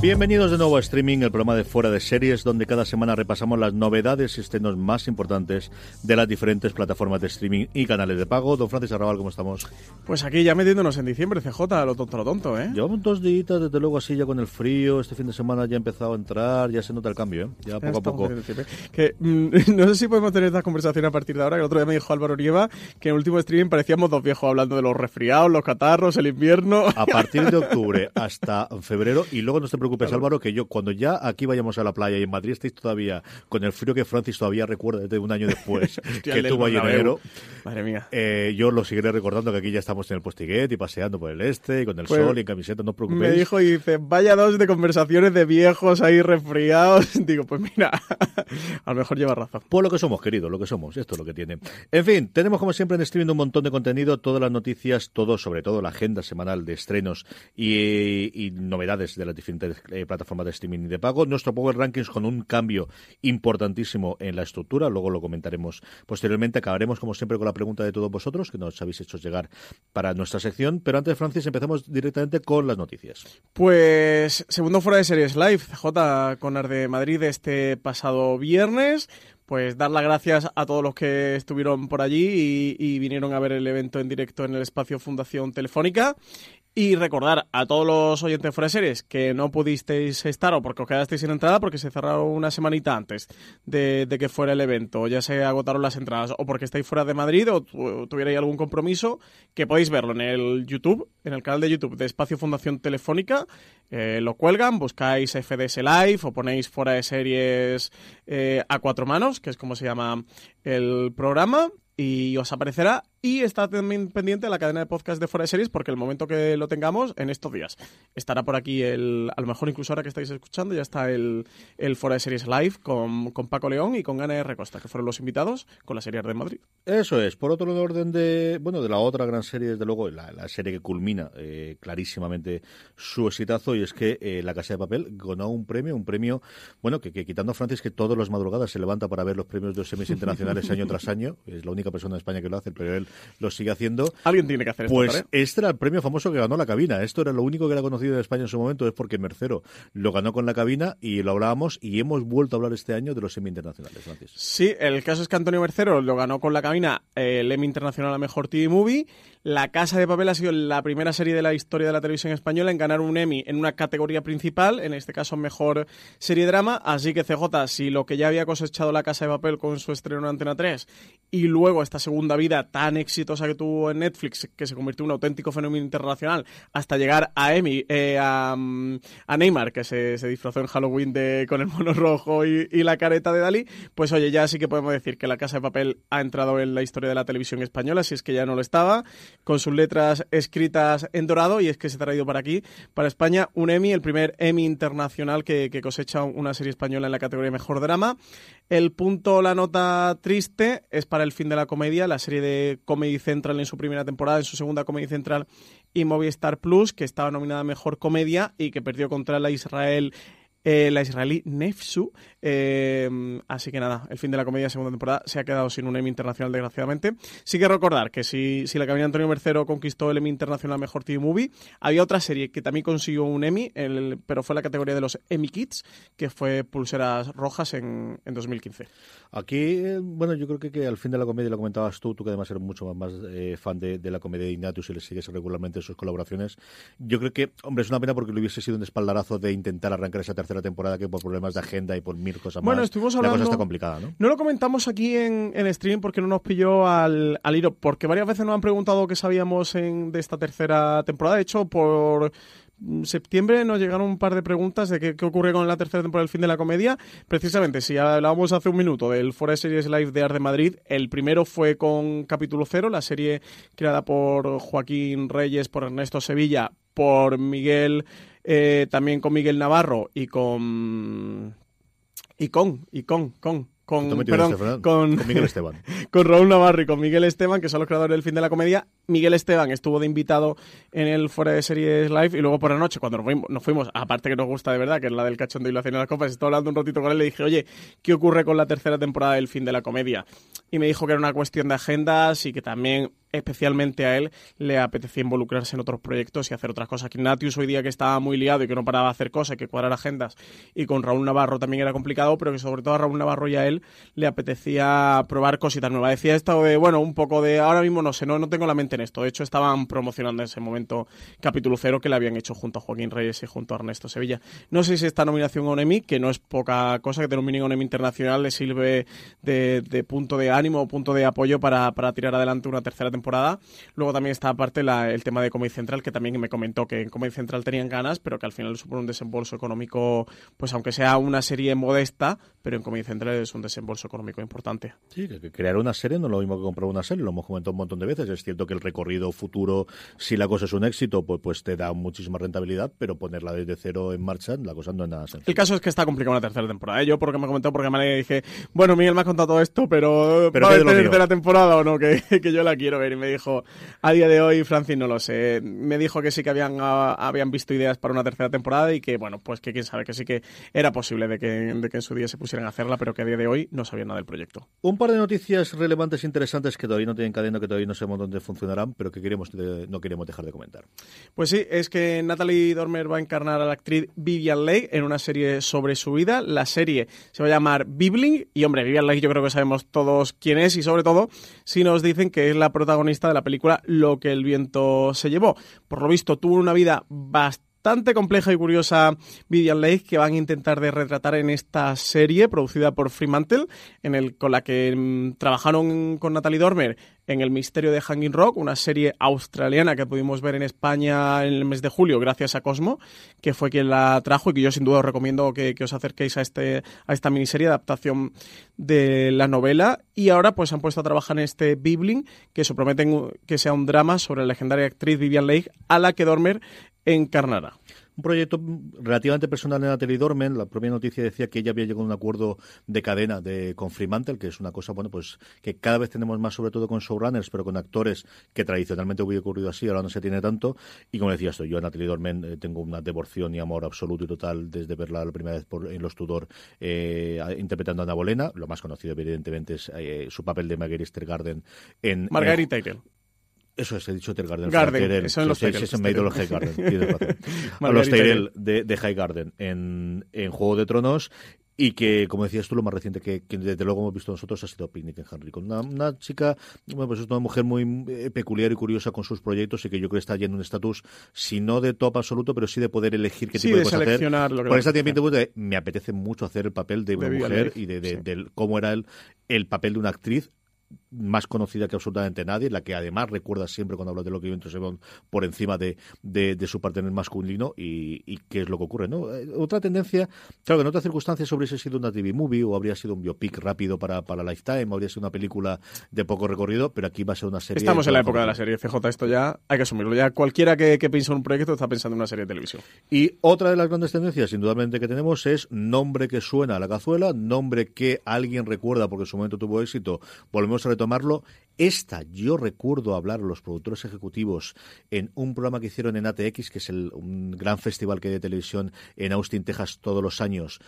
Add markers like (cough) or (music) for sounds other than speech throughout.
Bienvenidos de nuevo a Streaming, el programa de Fuera de Series, donde cada semana repasamos las novedades y estrenos más importantes de las diferentes plataformas de streaming y canales de pago. Don Francis Arrabal, ¿cómo estamos? Pues aquí ya metiéndonos en diciembre, CJ, lo tonto, lo tonto, ¿eh? Llevamos dos días, desde luego, así ya con el frío. Este fin de semana ya ha empezado a entrar, ya se nota el cambio, ¿eh? Ya poco a poco. Que, mm, (laughs) no sé si podemos tener esta conversación a partir de ahora, que el otro día me dijo Álvaro Nieva que en el último streaming parecíamos dos viejos hablando de los resfriados, los catarros, el invierno. A partir de (laughs) octubre hasta febrero, y luego no te preocupes, Álvaro, que yo cuando ya aquí vayamos a la playa y en Madrid estéis todavía con el frío que Francis todavía recuerda desde un año después (laughs) que tuvo ahí en enero. Madre mía. Eh, yo lo seguiré recordando que aquí ya estamos en el postiguet y paseando por el este y con el pues sol y en camiseta, no os preocupéis. Me dijo y dice, vaya dos de conversaciones de viejos ahí resfriados. (laughs) Digo, pues mira, (laughs) a lo mejor lleva razón. Por lo que somos, querido, lo que somos, esto es lo que tiene. En fin, tenemos como siempre en streaming un montón de contenido, todas las noticias, todo, sobre todo la agenda semanal de estrenos y, novedades de las diferentes eh, plataformas de streaming y de pago. Nuestro Power Rankings con un cambio importantísimo en la estructura, luego lo comentaremos posteriormente. Acabaremos, como siempre, con la pregunta de todos vosotros que nos habéis hecho llegar para nuestra sección. Pero antes, Francis, empezamos directamente con las noticias. Pues, segundo fuera de series live, CJ con Arde Madrid este pasado viernes pues dar las gracias a todos los que estuvieron por allí y, vinieron a ver el evento en directo en el espacio Fundación Telefónica. Y recordar a todos los oyentes series que no pudisteis estar o porque os quedasteis sin entrada porque se cerraron una semanita antes de, que fuera el evento, ya se agotaron las entradas o porque estáis fuera de Madrid o tuvierais algún compromiso, que podéis verlo en el YouTube, en el canal de YouTube de Espacio Fundación Telefónica, eh, lo cuelgan, buscáis FDS Live o ponéis fuera de series eh, a cuatro manos, que es como se llama el programa, y os aparecerá y está también pendiente la cadena de podcast de Fuera de Series porque el momento que lo tengamos, en estos días, estará por aquí el, a lo mejor incluso ahora que estáis escuchando, ya está el, el Fuera de Series Live con, con Paco León y con Ana R. Costa, que fueron los invitados con la serie de Madrid. Eso es. Por otro orden de, bueno, de la otra gran serie, desde luego, la, la serie que culmina eh, clarísimamente su exitazo y es que eh, La Casa de Papel ganó un premio, un premio, bueno, que, quitando a Francis que todas las madrugadas se levanta para ver los premios de los semis internacionales año tras año, es la única persona en España que lo hace, pero él lo sigue haciendo. Alguien tiene que hacer esto. Pues este era el premio famoso que ganó la cabina. Esto era lo único que era conocido en España en su momento, es porque Mercero lo ganó con la cabina y lo hablábamos y hemos vuelto a hablar este año de los semi internacionales. Francis. Sí, el caso es que Antonio Mercero lo ganó con la cabina el Emmy Internacional a Mejor TV Movie. La Casa de Papel ha sido la primera serie de la historia de la televisión española en ganar un Emmy en una categoría principal, en este caso Mejor Serie Drama. Así que CJ, si lo que ya había cosechado La Casa de Papel con su estreno en Antena 3 y luego esta segunda vida tan exitosa que tuvo en Netflix, que se convirtió en un auténtico fenómeno internacional, hasta llegar a Emmy, eh, a, Neymar, que se, disfrazó en Halloween de, con el mono rojo y, y la careta de Dalí, pues oye, ya sí que podemos decir que La Casa de Papel ha entrado en la historia de la televisión española, si es que ya no lo estaba con sus letras escritas en dorado y es que se ha traído para aquí, para España, un Emmy, el primer Emmy internacional que, cosecha una serie española en la categoría Mejor Drama. El punto, la nota triste, es para el fin de la comedia, la serie de Comedy Central en su primera temporada, en su segunda Comedy Central y Movistar Plus, que estaba nominada Mejor Comedia y que perdió contra la Israel eh, la israelí Nefsu. Eh, así que nada, el fin de la comedia segunda temporada se ha quedado sin un Emmy internacional, desgraciadamente. Sí que recordar que si, si la cabina Antonio Mercero conquistó el Emmy internacional Mejor TV Movie, había otra serie que también consiguió un Emmy, pero fue la categoría de los Emmy Kids, que fue Pulseras Rojas en, en 2015. Aquí, eh, bueno, yo creo que, que, al fin de la comedia, lo comentabas tú, tú que además eres mucho más, fan de, de, la comedia de Ignatius y le sigues regularmente sus colaboraciones. Yo creo que, hombre, es una pena porque le hubiese sido un espaldarazo de intentar arrancar esa tercera temporada que por problemas de agenda y por mil cosas bueno, más. estuvimos hablando, la cosa está complicada, ¿no? No lo comentamos aquí en, en stream porque no nos pilló al, al hilo, porque varias veces nos han preguntado qué sabíamos en, de esta tercera temporada. De hecho, por septiembre nos llegaron un par de preguntas de qué, qué, ocurre con la tercera temporada del fin de la comedia. Precisamente, si hablábamos hace un minuto del Fora Series Live de Art de Madrid, el primero fue con Capítulo Cero, la serie creada por Joaquín Reyes, por Ernesto Sevilla, por Miguel, eh, también con Miguel Navarro y con... Y con, y con, con, con, perdón, con, con, Miguel Esteban. (laughs) con Raúl Navarro y con Miguel Esteban, que son los creadores del fin de la comedia. Miguel Esteban estuvo de invitado en el Fuera de Series Live y luego por la noche, cuando nos fuimos, nos fuimos, aparte que nos gusta de verdad, que es la del cachondo y la cena de las copas, estaba hablando un ratito con él y le dije, oye, ¿qué ocurre con la tercera temporada del fin de la comedia? Y me dijo que era una cuestión de agendas y que también especialmente a él le apetecía involucrarse en otros proyectos y hacer otras cosas. Ignatius hoy día que estaba muy liado y que no paraba de hacer cosas, que cuadrar agendas, y con Raúl Navarro también era complicado, pero que sobre todo a Raúl Navarro y a él le apetecía probar cositas nuevas. Decía esto de, bueno, un poco de, ahora mismo no sé, no, no tengo la mente en esto. De hecho, estaban promocionando en ese momento capítulo cero que le habían hecho junto a Joaquín Reyes y junto a Ernesto Sevilla. No sé si esta nominación a un Emmy, que no es poca cosa, que te nominen a un Emmy internacional le sirve de, de punto de ánimo o punto de apoyo para, para tirar adelante una tercera temporada. Luego también está aparte la, el tema de Comedy Central, que también me comentó que en Comedy Central tenían ganas, pero que al final supone un desembolso económico, pues aunque sea una serie modesta, pero en Comedy Central es un desembolso económico importante. Sí, que crear una serie no es lo mismo que comprar una serie, lo hemos comentado un montón de veces. Es cierto que el recorrido futuro, si la cosa es un éxito, pues, pues te da muchísima rentabilidad, pero ponerla desde cero en marcha, la cosa no es nada sencilla. El caso es que está complicada una tercera temporada. ¿eh? Yo, porque me comentó, porque me dije, bueno, Miguel me ha contado todo esto, pero, pero ¿va a haber tercera temporada o no? Que, (laughs) que yo la quiero ver. Y me dijo, a día de hoy, Francis, no lo sé. Me dijo que sí que habían, a, habían visto ideas para una tercera temporada y que, bueno, pues que quién sabe, que sí que era posible de que, de que en su día se pusieran a hacerla, pero que a día de hoy no sabían nada del proyecto. Un par de noticias relevantes e interesantes que todavía no tienen cadena, que todavía no sabemos dónde funcionarán, pero que queremos de, no queremos dejar de comentar. Pues sí, es que Natalie Dormer va a encarnar a la actriz Vivian Leigh en una serie sobre su vida. La serie se va a llamar Bibling y, hombre, Vivian Leigh yo creo que sabemos todos quién es y, sobre todo, si nos dicen que es la protagonista de la película Lo que el viento se llevó. Por lo visto, tuvo una vida bastante bastante compleja y curiosa Vivian Leigh que van a intentar de retratar en esta serie producida por Fremantle, en el, con la que mmm, trabajaron con Natalie Dormer en El misterio de Hanging Rock, una serie australiana que pudimos ver en España en el mes de julio gracias a Cosmo, que fue quien la trajo y que yo sin duda os recomiendo que, os acerquéis a, este, a esta miniserie adaptación de la novela. Y ahora pues han puesto a trabajar en este Bibling, que se prometen que sea un drama sobre la legendaria actriz Vivian Leigh, a la que Dormer encarnará. Un proyecto relativamente personal de Natalie Dormen. La propia noticia decía que ella había llegado a un acuerdo de cadena de, con Fremantle, que es una cosa, bueno, pues que cada vez tenemos más, sobre todo con showrunners, pero con actores que tradicionalmente hubiera ocurrido así, ahora no se tiene tanto. Y como decía esto, yo a Natalie Dormen eh, tengo una devoción y amor absoluto y total desde verla la primera vez por, en Los Tudor eh, interpretando a Ana Bolena. Lo más conocido, evidentemente, es eh, su papel de Marguerite Garden en. Margarita en, eso es, he dicho Garden. Garden, en los. Sí, me he ido los High Garden. (laughs) a los Tyrell de, de, High Garden en, en Juego de Tronos y que, como decías tú, lo más reciente que, que, desde luego hemos visto nosotros ha sido Picnic en Henry. Con una, una, chica, bueno, pues es una mujer muy eh, peculiar y curiosa con sus proyectos y que yo creo que está yendo un estatus, si no de top absoluto, pero sí de poder elegir qué sí, tipo de, de cosas hacer. Lo que Por esa tiempo de, me apetece mucho hacer el papel de una De mujer y de, de, sí. de cómo era el, el papel de una actriz más conocida que absolutamente nadie, la que además recuerda siempre cuando habla de lo que viento se por encima de, de, de, su partener masculino y, y, qué es lo que ocurre. ¿no? Eh, Otra tendencia, claro que en otras circunstancias hubiese sido una TV movie o habría sido un biopic rápido para, para Lifetime, o habría sido una película de poco recorrido, pero aquí va a ser una serie. Estamos en la época de la serie CJ, esto ya hay que asumirlo. Ya cualquiera que, que piensa en un proyecto está pensando en una serie de televisión. Y otra de las grandes tendencias, indudablemente, que tenemos es nombre que suena a la cazuela, nombre que alguien recuerda porque en su momento tuvo éxito. Volvemos a retomarlo. Esta, yo recuerdo hablar a los productores ejecutivos en un programa que hicieron en ATX, que es el, gran festival que hay de televisión en Austin, Texas, todos los años,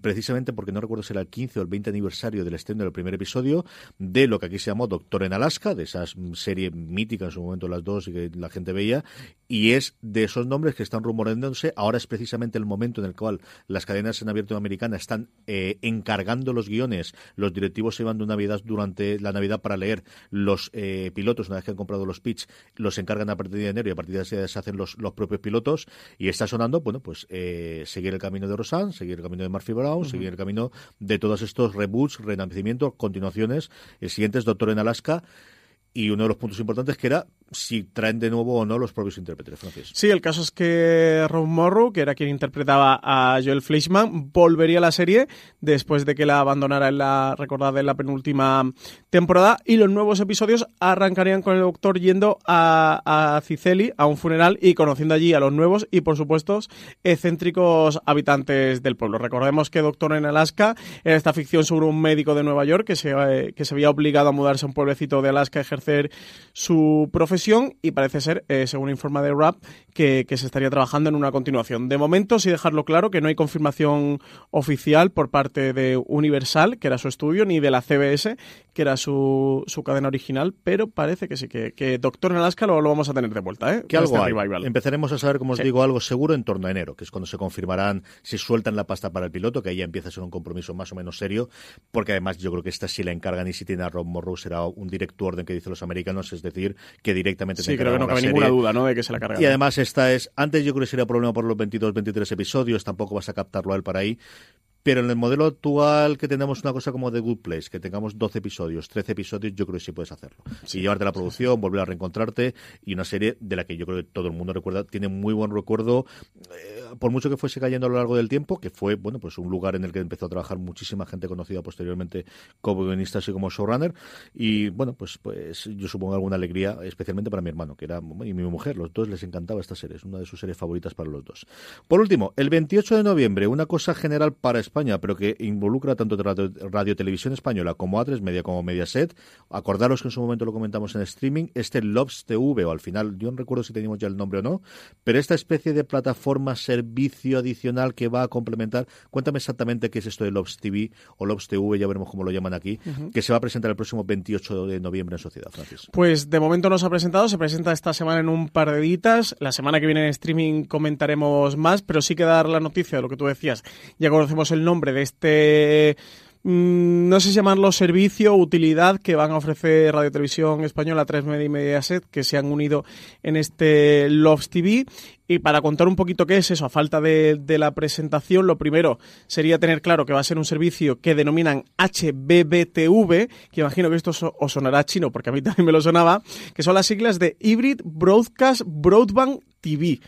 precisamente porque no recuerdo si era el 15 o el 20 aniversario del estreno del primer episodio de lo que aquí se llamó Doctor en Alaska, de esa serie mítica en su momento las dos y que la gente veía, y es de esos nombres que están rumoreándose. Ahora es precisamente el momento en el cual las cadenas en abierto americana están eh, encargando los guiones, los directivos se van de Navidad durante la Navidad para leer. Los eh, pilotos, una vez que han comprado los pitch, los encargan a partir de enero y a partir de ahí se hacen los, los propios pilotos. Y está sonando, bueno, pues eh, seguir el camino de Rosan, seguir el camino de Murphy Brown, seguir el camino de todos estos reboots, renacimientos, continuaciones. El siguiente es Doctor en Alaska y uno de los puntos importantes que era si traen de nuevo o no los propios intérpretes, Francis. Sí, el caso es que Ron Morrow, que era quien interpretaba a Joel Fleischman, volvería a la serie después de que la abandonara en la recordada en la penúltima temporada y los nuevos episodios arrancarían con el doctor yendo a, a Ciceli, a un funeral y conociendo allí a los nuevos y por supuesto excéntricos habitantes del pueblo. Recordemos que Doctor en Alaska era esta ficción sobre un médico de Nueva York que se, eh, que se había obligado a mudarse a un pueblecito de Alaska a ejercer su profesión y parece ser, eh, según informa de RAP, que, se estaría trabajando en una continuación. De momento, sí dejarlo claro que no hay confirmación oficial por parte de Universal, que era su estudio, ni de la CBS, que era su, cadena original, pero parece que sí, que, Doctor en Alaska lo, vamos a tener de vuelta. ¿eh? Que algo este Empezaremos a saber, como os digo, algo seguro en torno a enero, que es cuando se confirmarán si sueltan la pasta para el piloto, que ahí ya empieza a ser un compromiso más o menos serio, porque además yo creo que esta sí la encargan y si tiene a Rob Morrow será un directo orden que dicen los americanos, es decir, que directamente Sí, creo que no cabe ninguna duda, ¿no? De que se la carga. Y además esta es, antes yo creo que sería problema por los 22, 23 episodios, tampoco vas a captarlo a él para ahí, pero en el modelo actual que tenemos una cosa como The Good Place, que tengamos 12 episodios, 13 episodios, yo creo que sí puedes hacerlo. Sí, y llevarte la producción, volver a reencontrarte y una serie de la que yo creo que todo el mundo recuerda, tiene muy buen recuerdo, eh, por mucho que fuese cayendo a lo largo del tiempo, que fue, bueno, pues un lugar en el que empezó a trabajar muchísima gente conocida posteriormente como guionista y como showrunner. Y bueno, pues, pues yo supongo alguna alegría, especialmente para mi hermano, que era, y mi mujer, los dos les encantaba esta serie, es una de sus series favoritas para los dos. Por último, el 28 de noviembre, una cosa general para España, pero que involucra tanto Radio, Televisión Española como A3 Media como Mediaset. Acordaros que en su momento lo comentamos en streaming, este Lobs TV, o al final, yo no recuerdo si teníamos ya el nombre o no, pero esta especie de plataforma, servicio adicional que va a complementar. Cuéntame exactamente qué es esto de Lobs TV o Lobs TV, ya veremos cómo lo llaman aquí, que se va a presentar el próximo 28 de noviembre en Sociedad, Francis. Pues de momento no se ha presentado, se presenta esta semana en un par de días. La semana que viene en streaming comentaremos más, pero sí que dar la noticia de lo que tú decías. Ya conocemos el nombre de este mm, no sé si llamarlo servicio o utilidad que van a ofrecer Radio Televisión Española, 3 Media y Mediaset, que se han unido en este Loves TV. Y para contar un poquito qué es eso, a falta de, la presentación, lo primero sería tener claro que va a ser un servicio que denominan HBBTV, que imagino que esto os sonará chino, porque a mí (laughs) también me lo sonaba, que son las siglas de Hybrid Broadcast Broadband TV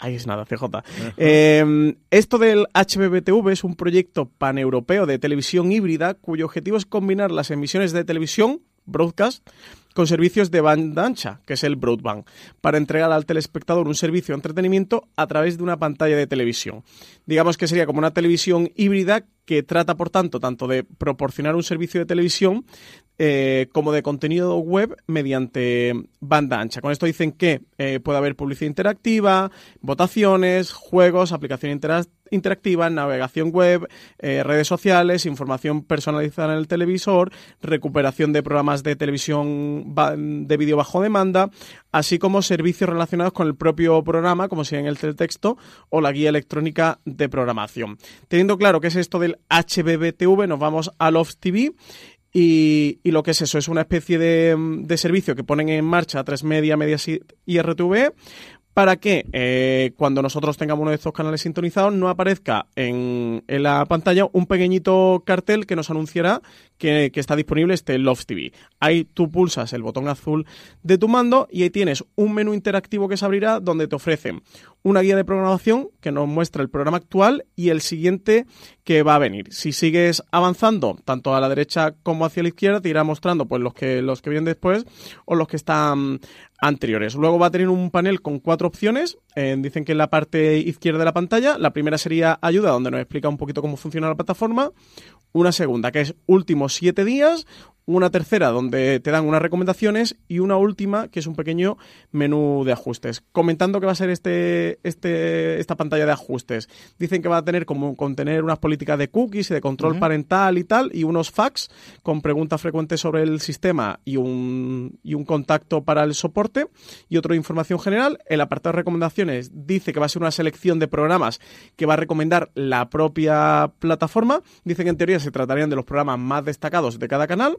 Ahí es nada, CJ. Em, esto del HBBTV es un proyecto paneuropeo de televisión híbrida cuyo objetivo es combinar las emisiones de televisión, broadcast, con servicios de banda ancha, que es el broadband, para entregar al telespectador un servicio de entretenimiento a través de una pantalla de televisión. Digamos que sería como una televisión híbrida que trata, por tanto, tanto de proporcionar un servicio de televisión eh, como de contenido web mediante banda ancha. Con esto dicen que eh, puede haber publicidad interactiva, votaciones, juegos, aplicación interactiva navegación web, eh, redes sociales, información personalizada en el televisor, recuperación de programas de televisión de vídeo bajo demanda, así como servicios relacionados con el propio programa, como si en el teletexto o la guía electrónica de programación. Teniendo claro qué es esto del HBBTV, nos vamos a Love TV y, lo que es eso, es una especie de, servicio que ponen en marcha tres Media, Medias y RTV para que eh, cuando nosotros tengamos uno de estos canales sintonizados no aparezca en, la pantalla un pequeñito cartel que nos anunciará que, está disponible este Love TV. Ahí tú pulsas el botón azul de tu mando y ahí tienes un menú interactivo que se abrirá donde te ofrecen una guía de programación que nos muestra el programa actual y el siguiente que va a venir. Si sigues avanzando tanto a la derecha como hacia la izquierda, te irá mostrando pues los que los que vienen después o los que están anteriores. Luego va a tener un panel con cuatro opciones. Eh, dicen que en la parte izquierda de la pantalla, la primera sería ayuda, donde nos explica un poquito cómo funciona la plataforma. Una segunda, que es últimos siete días una tercera donde te dan unas recomendaciones y una última que es un pequeño menú de ajustes. Comentando que va a ser este, este, esta pantalla de ajustes. Dicen que va a tener como contener unas políticas de cookies y de control parental y tal, y unos fax con preguntas frecuentes sobre el sistema y un, y un contacto para el soporte y otra información general. El apartado de recomendaciones dice que va a ser una selección de programas que va a recomendar la propia plataforma. Dicen que en teoría se tratarían de los programas más destacados de cada canal.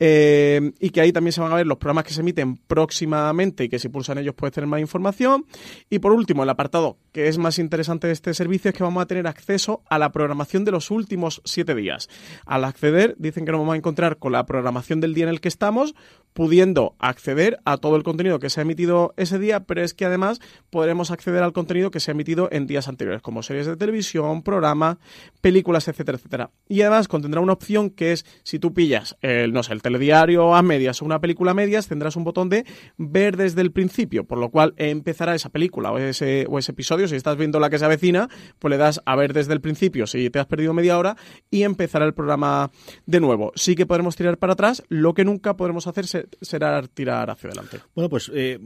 Eh, y que ahí también se van a ver los programas que se emiten próximamente y que si pulsan ellos puedes tener más información. Y por último, el apartado que es más interesante de este servicio es que vamos a tener acceso a la programación de los últimos siete días. Al acceder, dicen que nos vamos a encontrar con la programación del día en el que estamos, pudiendo acceder a todo el contenido que se ha emitido ese día, pero es que además podremos acceder al contenido que se ha emitido en días anteriores, como series de televisión, programas, películas, etcétera, etcétera. Y además contendrá una opción que es si tú pillas el, no sé, el telediario a medias o una película a medias, tendrás un botón de ver desde el principio, por lo cual empezará esa película o ese, o ese episodio. Si estás viendo la que se avecina, pues le das a ver desde el principio si te has perdido media hora y empezará el programa de nuevo. Sí que podremos tirar para atrás, lo que nunca podremos hacer será tirar hacia adelante. Bueno, pues eh,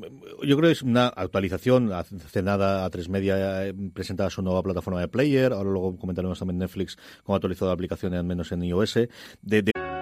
yo creo que es una actualización. Hace nada a tres media presentada su nueva plataforma de Player, ahora luego comentaremos también Netflix ha actualizado la aplicación al menos en iOS. De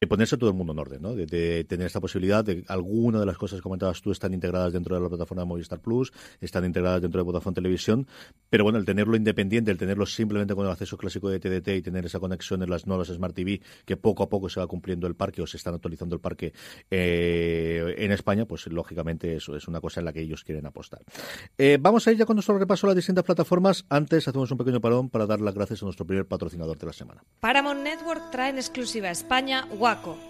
de ponerse todo el mundo en orden, ¿no? De, tener esta posibilidad de alguna de las cosas que comentabas tú están integradas dentro de la plataforma de Movistar Plus, están integradas dentro de Vodafone Televisión, pero bueno, el tenerlo independiente, el tenerlo simplemente con el acceso clásico de TDT y tener esa conexión en las nuevas Smart TV, que poco a poco se va cumpliendo el parque o se están actualizando el parque eh, en España, pues lógicamente eso es una cosa en la que ellos quieren apostar. Eh, vamos a ir ya con nuestro repaso a las distintas plataformas. Antes hacemos un pequeño parón para dar las gracias a nuestro primer patrocinador de la semana. Paramount Network trae en exclusiva a España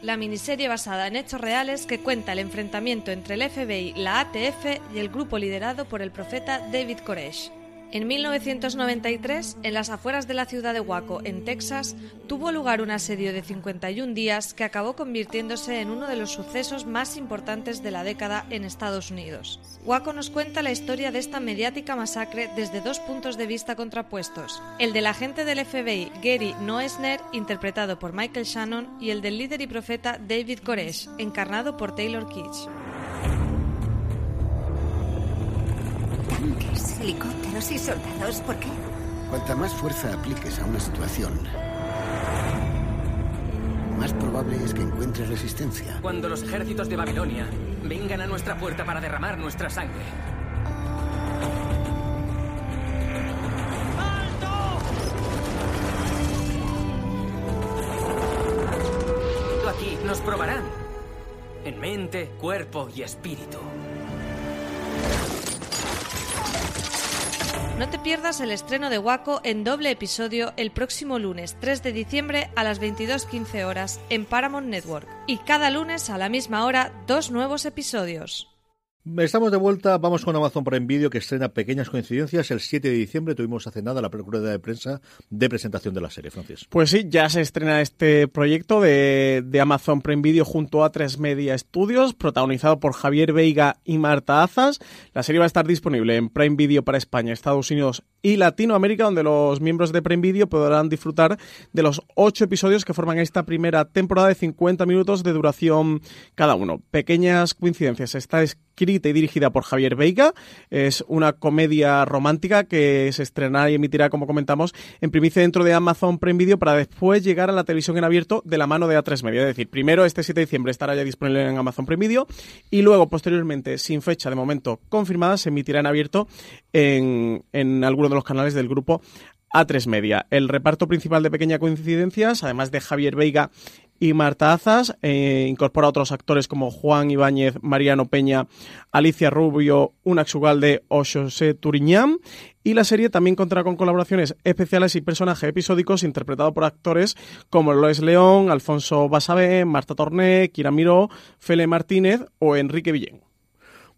la miniserie basada en hechos reales que cuenta el enfrentamiento entre el FBI, la ATF y el grupo liderado por el profeta David Koresh. En 1993, en las afueras de la ciudad de Waco, en Texas, tuvo lugar un asedio de 51 días que acabó convirtiéndose en uno de los sucesos más importantes de la década en Estados Unidos. Waco nos cuenta la historia de esta mediática masacre desde dos puntos de vista contrapuestos, el del agente del FBI Gary Noesner, interpretado por Michael Shannon, y el del líder y profeta David Koresh, encarnado por Taylor Kitsch. Tanques, helicópteros y soldados, ¿por qué? Cuanta más fuerza apliques a una situación, más probable es que encuentres resistencia. Cuando los ejércitos de Babilonia vengan a nuestra puerta para derramar nuestra sangre. ¡Alto! Aquí nos probarán. En mente, cuerpo y espíritu. No te pierdas el estreno de Waco en doble episodio el próximo lunes 3 de diciembre a las 22.15 horas en Paramount Network. Y cada lunes a la misma hora, dos nuevos episodios. Estamos de vuelta, vamos con Amazon Prime Video que estrena Pequeñas Coincidencias. El 7 de diciembre tuvimos hace nada la rueda de prensa de presentación de la serie, Francis. Pues sí, ya se estrena este proyecto de, de Amazon Prime Video junto a Tres Media Studios, protagonizado por Javier Veiga y Marta Azas. La serie va a estar disponible en Prime Video para España, Estados Unidos y Latinoamérica, donde los miembros de Prime Video podrán disfrutar de los ocho episodios que forman esta primera temporada de 50 minutos de duración cada uno. Pequeñas Coincidencias está escrito escrita y dirigida por Javier Veiga. Es una comedia romántica que se estrenará y emitirá, como comentamos, en primicia dentro de Amazon Prime Video para después llegar a la televisión en abierto de la mano de A3 Media. Es decir, primero este 7 de diciembre estará ya disponible en Amazon Prime Video y luego, posteriormente, sin fecha de momento confirmada, se emitirá en abierto en, en algunos de los canales del grupo a3 Media. El reparto principal de Pequeña Coincidencias, además de Javier Veiga y Marta Azas, eh, incorpora a otros actores como Juan Ibáñez, Mariano Peña, Alicia Rubio, Unax Ugalde o José Turiñán. Y la serie también contará con colaboraciones especiales y personajes episódicos interpretados por actores como Lois León, Alfonso Basabé, Marta Torné, Kira Miró, Fele Martínez o Enrique Villén.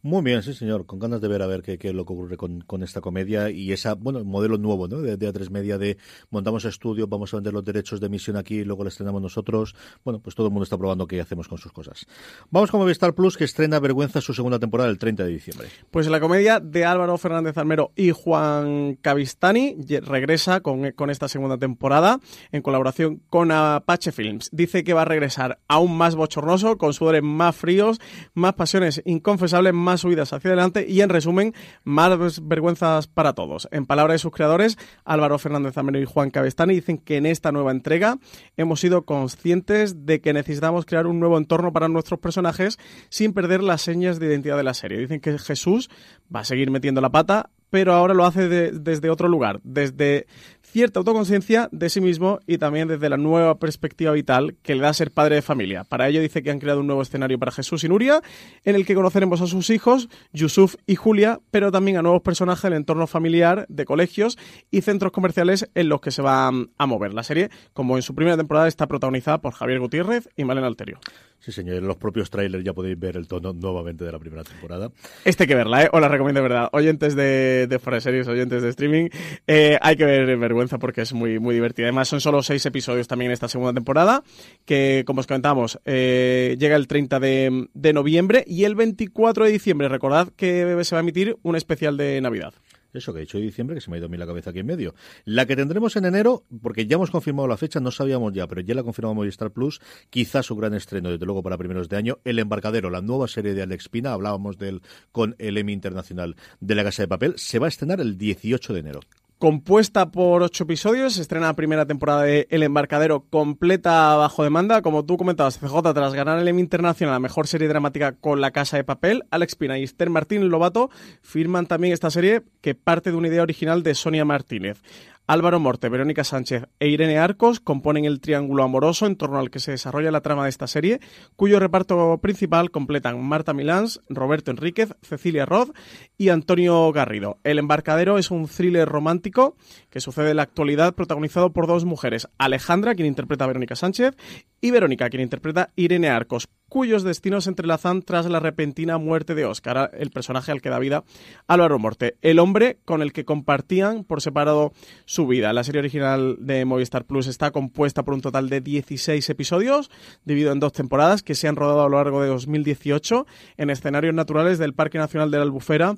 Muy bien, sí, señor. Con ganas de ver a ver qué, qué es lo que ocurre con, con, esta comedia y esa, bueno, modelo nuevo, ¿no? De, de A3 Media de montamos estudio, vamos a vender los derechos de emisión aquí y luego lo estrenamos nosotros. Bueno, pues todo el mundo está probando qué hacemos con sus cosas. Vamos con Movistar Plus, que estrena Vergüenza su segunda temporada el 30 de diciembre. Pues la comedia de Álvaro Fernández Almero y Juan Cavistani regresa con, con esta segunda temporada en colaboración con Apache Films. Dice que va a regresar aún más bochornoso, con sudores más fríos, más pasiones inconfesables, más más subidas hacia adelante y, en resumen, más vergüenzas para todos. En palabras de sus creadores, Álvaro Fernández Ameno y Juan Cabestani dicen que en esta nueva entrega hemos sido conscientes de que necesitamos crear un nuevo entorno para nuestros personajes sin perder las señas de identidad de la serie. Dicen que Jesús va a seguir metiendo la pata, pero ahora lo hace de, desde otro lugar, desde cierta autoconciencia de sí mismo y también desde la nueva perspectiva vital que le da ser padre de familia. Para ello dice que han creado un nuevo escenario para Jesús y Nuria, en el que conoceremos a sus hijos, Yusuf y Julia, pero también a nuevos personajes del entorno familiar, de colegios y centros comerciales en los que se va a mover. La serie, como en su primera temporada, está protagonizada por Javier Gutiérrez y Malena Alterio. Sí, señor. En los propios trailers ya podéis ver el tono nuevamente de la primera temporada. Este hay que verla, ¿eh? Os la recomiendo de verdad. Oyentes de, de Series, oyentes de streaming, eh, hay que ver Vergüenza porque es muy, muy divertida. Además, son solo seis episodios también en esta segunda temporada, que, como os comentamos, eh, llega el 30 de, de noviembre y el 24 de diciembre. Recordad que se va a emitir un especial de Navidad. Eso que he dicho de diciembre, que se me ha ido a mí la cabeza aquí en medio. La que tendremos en enero, porque ya hemos confirmado la fecha, no sabíamos ya, pero ya la confirmamos Movistar Plus, quizás su gran estreno, desde luego para primeros de año, El Embarcadero, la nueva serie de Alex Pina, hablábamos de él con el Emmy Internacional de la Casa de Papel, se va a estrenar el 18 de enero compuesta por ocho episodios, se estrena la primera temporada de El Embarcadero completa bajo demanda, como tú comentabas, CJ tras ganar el Emmy Internacional, la mejor serie dramática con La Casa de Papel, Alex Pina y Esther Martín Lobato firman también esta serie que parte de una idea original de Sonia Martínez. Álvaro Morte, Verónica Sánchez e Irene Arcos componen el triángulo amoroso en torno al que se desarrolla la trama de esta serie, cuyo reparto principal completan Marta Milans, Roberto Enríquez, Cecilia Roth y Antonio Garrido. El embarcadero es un thriller romántico que sucede en la actualidad protagonizado por dos mujeres, Alejandra, quien interpreta a Verónica Sánchez, y Verónica, quien interpreta Irene Arcos, cuyos destinos se entrelazan tras la repentina muerte de Oscar, el personaje al que da vida Álvaro Morte, el hombre con el que compartían por separado su vida. La serie original de Movistar Plus está compuesta por un total de 16 episodios, dividido en dos temporadas que se han rodado a lo largo de 2018 en escenarios naturales del Parque Nacional de la Albufera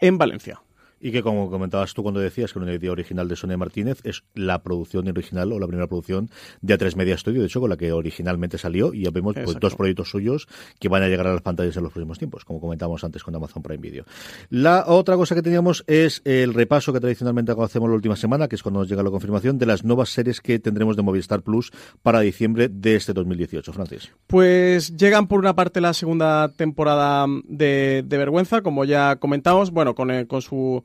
en Valencia. Y que, como comentabas tú cuando decías que una idea original de Sonia Martínez es la producción original o la primera producción de A3 Media Studio, de hecho, con la que originalmente salió. Y ya vemos pues, dos proyectos suyos que van a llegar a las pantallas en los próximos tiempos, como comentábamos antes con Amazon Prime Video. La otra cosa que teníamos es el repaso que tradicionalmente hacemos la última semana, que es cuando nos llega la confirmación de las nuevas series que tendremos de Movistar Plus para diciembre de este 2018. Francis. Pues llegan por una parte la segunda temporada de, de Vergüenza, como ya comentamos, bueno, con, eh, con su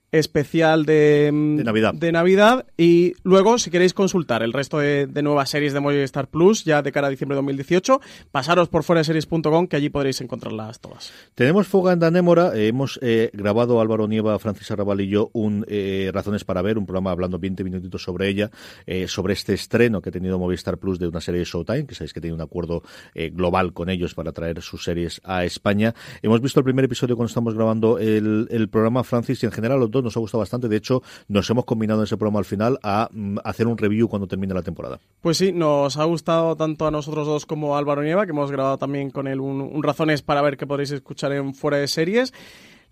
especial de, Navidad. de Navidad y luego si queréis consultar el resto de, nuevas series de Movistar Plus ya de cara a diciembre de 2018 pasaros por foraseries.com que allí podréis encontrarlas todas tenemos Fuga en Danémora eh, hemos eh, grabado Álvaro Nieva, Francis Arrabal y yo un eh, Razones para ver un programa hablando 20 minutitos sobre ella sobre este estreno que ha tenido Movistar Plus de una serie de Showtime que sabéis que tiene un acuerdo global con ellos para traer sus series a España hemos visto el primer episodio cuando estamos grabando el, el programa Francis y en general los dos nos ha gustado bastante. De hecho, nos hemos combinado en ese programa al final a mm, hacer un review cuando termine la temporada. Pues sí, nos ha gustado tanto a nosotros dos como a Álvaro Nieva, que hemos grabado también con él un, Razones para ver que podéis escuchar en Fuera de Series.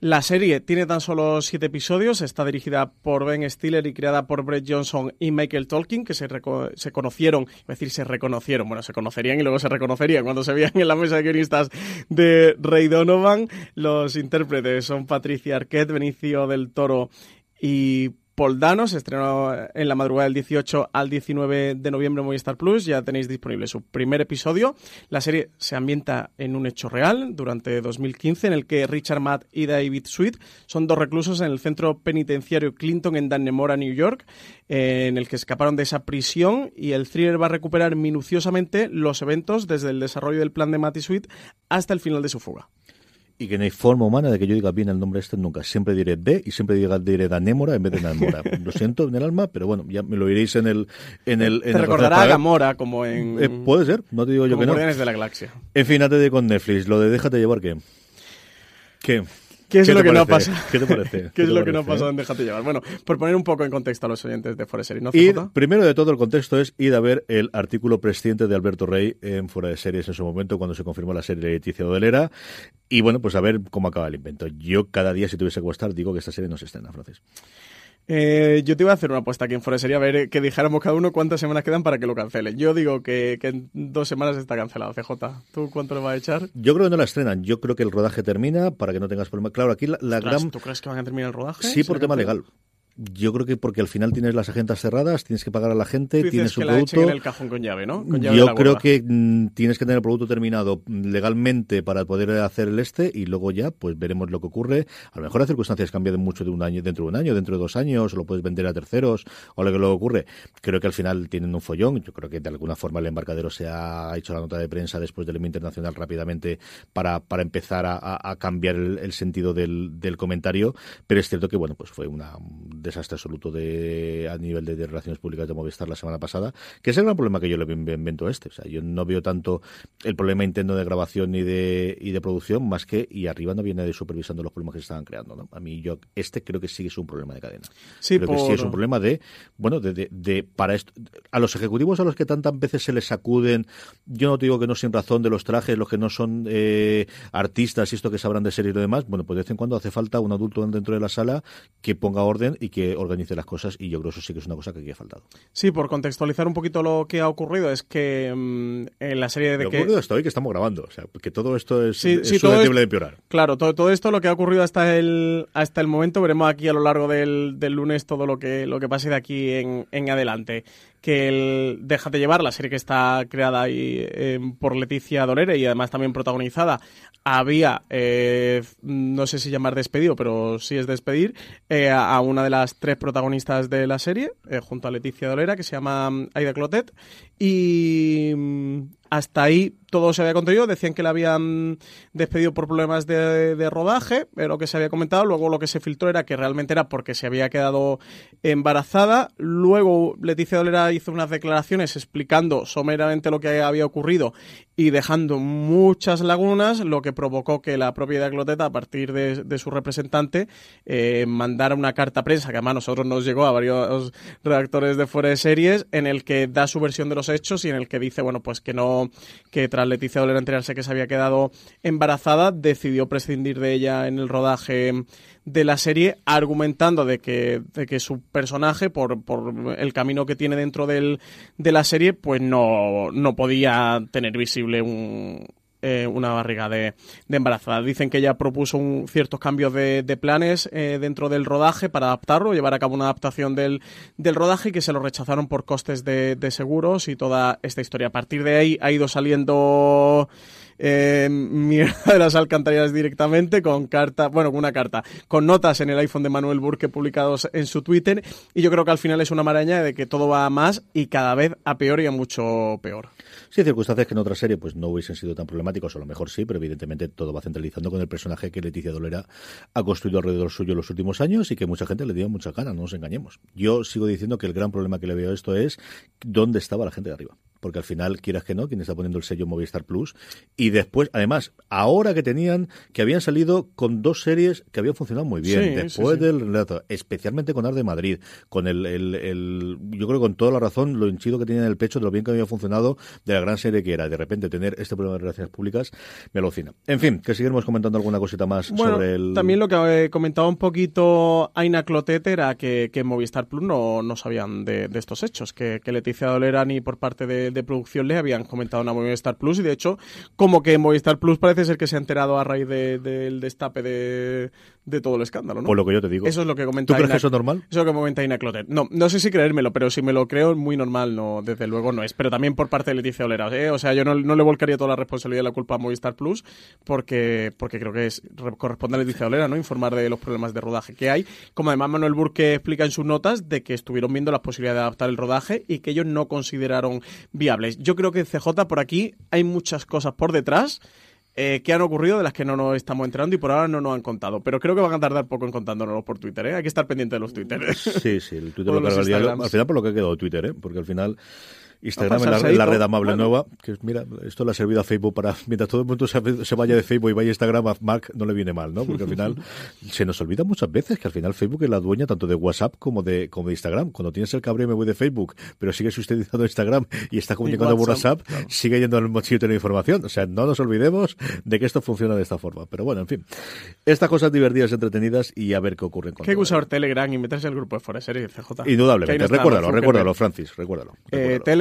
La serie tiene tan solo siete episodios, está dirigida por Ben Stiller y creada por Brett Johnson y Michael Tolkien, que se, se conocieron, es decir, se reconocieron, bueno, se conocerían y luego se reconocerían cuando se veían en la mesa de guionistas de Ray Donovan. Los intérpretes son Patricia Arquette, Benicio del Toro y Poldano se estrenó en la madrugada del 18 al 19 de noviembre en Movistar Plus. Ya tenéis disponible su primer episodio. La serie se ambienta en un hecho real durante 2015 en el que Richard Matt y David Sweet son dos reclusos en el centro penitenciario Clinton en Dannemora, New York, en el que escaparon de esa prisión y el thriller va a recuperar minuciosamente los eventos desde el desarrollo del plan de Matt y Sweet hasta el final de su fuga y que no hay forma humana de que yo diga bien el nombre este nunca. Siempre diré de y siempre diré Danémora en vez de Namora. (laughs) lo siento en el alma, pero bueno, ya me lo iréis en el... En el te recordará a Gamora como en... Eh, puede ser, no te digo yo que no. de la Galaxia. En fin, antes de con Netflix, lo de déjate llevar, ¿qué? ¿Qué? ¿Qué es lo que no pasa? ¿Qué te parece? (laughs) ¿Qué, es lo que no pasa en Déjate llevar? Bueno, por poner un poco en contexto a los oyentes de Fuera de Series, ¿no? Y primero de todo el contexto es ir a ver el artículo presciente de Alberto Rey en Fuera de Series en su momento cuando se confirmó la serie de Leticia Odelera y bueno, pues a ver cómo acaba el invento. Yo cada día si tuviese que gustar digo que esta serie no se estrena, Francis. Eh, yo te iba a hacer una apuesta aquí en Fuera sería a ver que dijéramos cada uno cuántas semanas quedan para que lo cancelen. Yo digo que, en dos semanas está cancelado, CJ. ¿Tú cuánto le vas a echar? Yo creo que no la estrenan. Yo creo que el rodaje termina para que no tengas problemas. Claro, aquí la, gran... ¿Tú crees que van a terminar el rodaje? Sí, por tema legal. Yo creo que porque al final tienes las agendas cerradas, tienes que pagar a la gente, tienes un producto. en el cajón con llave, ¿no? yo creo que mm, tienes que tener el producto terminado legalmente para poder hacer el este y luego ya, pues veremos lo que ocurre. A lo mejor las circunstancias cambian mucho de un año, dentro de un año, dentro de dos años, o lo puedes vender a terceros, o lo que luego ocurre. Creo que al final tienen un follón. Yo creo que de alguna forma el embarcadero se ha hecho la nota de prensa después del internacional rápidamente para, para empezar a, cambiar el, sentido del, del, comentario. Pero es cierto que, bueno, pues fue una, un desastre absoluto de a nivel de, relaciones públicas de Movistar la semana pasada, que es el gran problema que yo le invento a este. O sea, yo no veo tanto el problema interno de grabación y de, y de producción, más que, y arriba no viene de supervisando los problemas que se estaban creando. ¿no? A mí, yo, este creo que sí es un problema de cadena. Sí, creo que sí es un problema de, bueno, de, de, para esto, a los ejecutivos a los que tantas veces se les sacuden, yo no te digo que no sin razón de los trajes, los que no son eh, artistas y esto que sabrán de serie y lo demás, bueno, pues de vez en cuando hace falta un adulto dentro de la sala que ponga orden y que organice las cosas y yo creo que eso sí que es una cosa que aquí ha faltado. Sí, por contextualizar un poquito lo que ha ocurrido, es que mm, en la serie de lo que... ocurrido hasta hoy que estamos grabando, o sea, que todo esto es, susceptible de empeorar. Claro, todo, todo esto lo que ha ocurrido hasta el, hasta el momento, veremos aquí a lo largo del, del lunes todo lo que, lo que pase de aquí en, en adelante que el Déjate llevar, la serie que está creada ahí, em, por Leticia Dolere y además también protagonizada, había, eh, no sé si llamar despedido, pero sí es despedir, eh, a una de las tres protagonistas de la serie, eh, junto a Leticia Dolera, que se llama mm, Aida Clotet, y mm, hasta ahí todo se había contenido. Decían que la habían despedido por problemas de, rodaje, lo que se había comentado. Luego lo que se filtró era que realmente era porque se había quedado embarazada. Luego Leticia Dolera hizo unas declaraciones explicando someramente lo que había ocurrido y dejando muchas lagunas, lo que provocó que la propia Cloteta, a partir de, su representante, eh, mandara una carta a prensa, que además a nosotros nos llegó a varios redactores de fuera de series, en el que da su versión de los hechos y en el que dice, bueno, pues que no, que tras Leticia Dolera enterarse que se había quedado embarazada, decidió prescindir de ella en el rodaje de la serie, argumentando de que, de que su personaje, por, por el camino que tiene dentro del, de la serie, pues no, no podía tener visible un, eh, una barriga de, embarazada. Dicen que ella propuso un, ciertos cambios de, planes eh, dentro del rodaje para adaptarlo, llevar a cabo una adaptación del, del rodaje y que se lo rechazaron por costes de, de seguros y toda esta historia. A partir de ahí ha ido saliendo eh, mierda de (laughs) las alcantarillas directamente con carta, bueno, con una carta, con notas en el iPhone de Manuel Burke publicados en su Twitter y yo creo que al final es una maraña de que todo va a más y cada vez a peor y a mucho peor. Sí, hay circunstancias que en otra serie pues no hubiesen sido tan problemáticos, o a lo mejor sí, pero evidentemente todo va centralizando con el personaje que Leticia Dolera ha construido alrededor suyo los últimos años y que mucha gente le dio mucha ganas, no nos engañemos. Yo sigo diciendo que el gran problema que le veo a esto es dónde estaba la gente de arriba. Porque al final, quieras que no, quien está poniendo el sello Movistar Plus. Y después, además, ahora que tenían, que habían salido con dos series que habían funcionado muy bien, Sí, después sí, sí. del relato, especialmente con Arde Madrid, con el, el, el- yo creo que con toda la razón, lo hinchido que tenía en el pecho de lo bien que había funcionado de la gran serie que era. De repente tener este problema de relaciones públicas me alucina. En fin, que seguiremos comentando alguna cosita más Bueno, sobre el. también lo que eh, comentaba un poquito Aina Clotet era que, Movistar Plus no, no sabían de, de estos hechos, que, que Leticia Dolerani por parte de, de producción le habían comentado a Movistar Plus y de hecho como que Movistar Plus parece ser que se ha enterado a raíz de- del destape de, de todo el escándalo, ¿no? Por lo que yo te digo. Eso es lo que comenta ¿Tú crees que eso es normal? Eso es lo que comenta Aina Clotet. No, no sé si creérmelo, pero si me lo creo, muy normal, no, desde luego no es. Pero también por parte de Leticia Olera, ¿eh? O sea, yo no, no le volcaría toda la responsabilidad y la culpa a Movistar Plus, porque, porque creo que es, re- corresponde a Leticia Olera, ¿no? Informar de los problemas de rodaje que hay. Como además Manuel Burke explica en sus notas de que estuvieron viendo las posibilidades de adaptar el rodaje y que ellos no consideraron viables. Yo creo que CJ por aquí hay muchas cosas por detrás eh, que han ocurrido de las que no nos estamos enterando y por ahora no nos han contado. Pero creo que van a tardar poco en contándonos por Twitter, ¿eh? Hay que estar pendiente de los Twitter. Sí, sí, el Twitter (laughs) lo carga. Al final, por lo que ha quedado Twitter, ¿eh? porque al final. Instagram es la, red amable Bueno. nueva, que mira, esto le ha servido a Facebook para, (laughs) mientras todo el mundo se, se vaya de Facebook y vaya a Instagram, a Mark no le viene mal, ¿no? Porque al final (laughs) se nos olvida muchas veces que al final Facebook es la dueña tanto de WhatsApp como de, como de Instagram. Cuando tienes el cabreo me voy de Facebook, pero sigues utilizando Instagram y está comunicando por WhatsApp, sigue yendo al mochillo de la información. O sea, no nos olvidemos de que esto funciona de esta forma. Pero bueno, en fin. Estas cosas divertidas, entretenidas y a ver qué ocurre hay que usar Telegram y meterse al grupo de Fuera de Series, CJ. Indudablemente. no está recuérdalo, Mark recuérdalo, Zuckerberg. Francis, recuérdalo.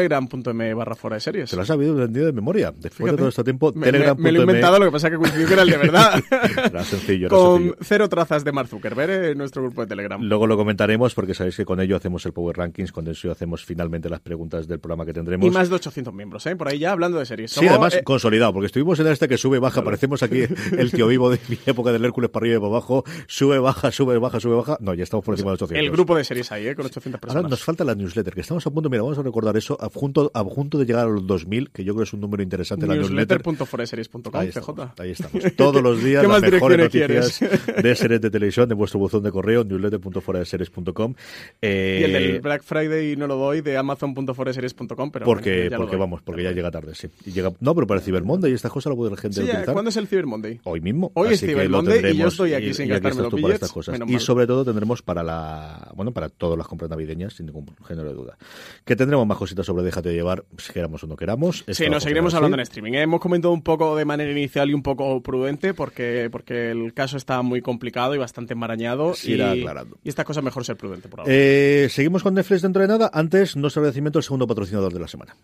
Telegram.me barra Fuera de Series. Te lo has sabido vendido de memoria. Después Fíjate. de todo este tiempo, Me, me- Telegram.me. me lo he inventado, lo que pasa es que coincidió que era el de verdad. (laughs) Era sencillo, era Con sencillo. cero trazas de Mark Zuckerberg eh, en nuestro grupo de Telegram. Luego lo comentaremos porque sabéis que con ello hacemos el Power Rankings, con eso hacemos finalmente las preguntas del programa que tendremos. Y más de 800 miembros, ¿eh? Por ahí ya hablando de series. Sí, Somos, además eh, consolidado, porque estuvimos en este que sube, baja, parecemos aquí (laughs) el tío vivo de mi época del Hércules para arriba y para abajo, sube, baja, sube, baja, sube, baja. No, ya estamos por encima de 800. el grupo de series ahí, ¿eh? Con 800 personas. Ahora nos falta la newsletter, que estamos a punto, mira, vamos a recordar eso, a punto, a punto de llegar a los 2000, que yo creo que es un número interesante la newsletter. Newsletter.foreseries.com, Ahí estamos, ahí estamos. Todos los días (laughs) ¿Qué las mejores noticias (laughs) de series de televisión de vuestro buzón de correo, newsletter.foradeseries.com. Eh, Y el del Black Friday no lo doy de amazon.foreseries.com, pero porque, bueno, ya lo porque doy. vamos, porque ya llega tarde, sí. Y llega, no, pero para el Cyber Monday y estas cosas lo puede la gente Sí, utilizar. ¿Cuándo es el Cyber Monday? Hoy mismo. Hoy es Cyber lo Monday y yo estoy aquí sin y gastarme estás los billets, estas cosas. Y sobre todo tendremos para la, bueno, para todas las compras navideñas, sin ningún género de duda. Que tendremos más cositas sobre Déjate llevar, si queramos o no queramos. Sí, nos seguiremos hablando en streaming. ¿eh? Hemos comentado un poco de manera inicial y un poco prudente porque, porque el caso está muy complicado y bastante enmarañado. Y, irá aclarando. y esta cosa mejor ser prudente por ahora. Eh, seguimos con Netflix dentro de nada. Antes, nuestro agradecimiento al segundo patrocinador de la semana.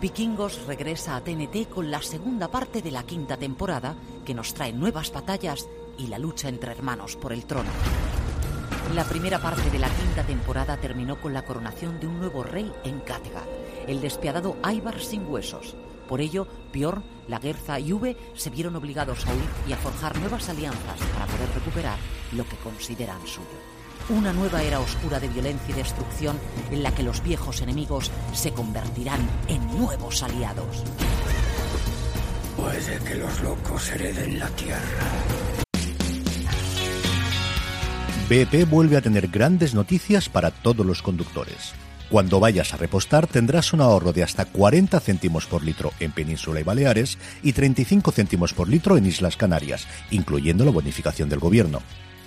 Vikingos regresa a TNT con la segunda parte de la quinta temporada que nos trae nuevas batallas y la lucha entre hermanos por el trono. La primera parte de la quinta temporada terminó con la coronación de un nuevo rey en Kattegat, el despiadado Ivar sin huesos. Por ello, Bjorn, Lagertha y Uve se vieron obligados a huir y a forjar nuevas alianzas para poder recuperar lo que consideran suyo. Una nueva era oscura de violencia y destrucción en la que los viejos enemigos se convertirán en nuevos aliados. Puede que los locos hereden la tierra. BP vuelve a tener grandes noticias para todos los conductores. Cuando vayas a repostar tendrás un ahorro de hasta 40 céntimos por litro en Península y Baleares y 35 céntimos por litro en Islas Canarias, incluyendo la bonificación del gobierno.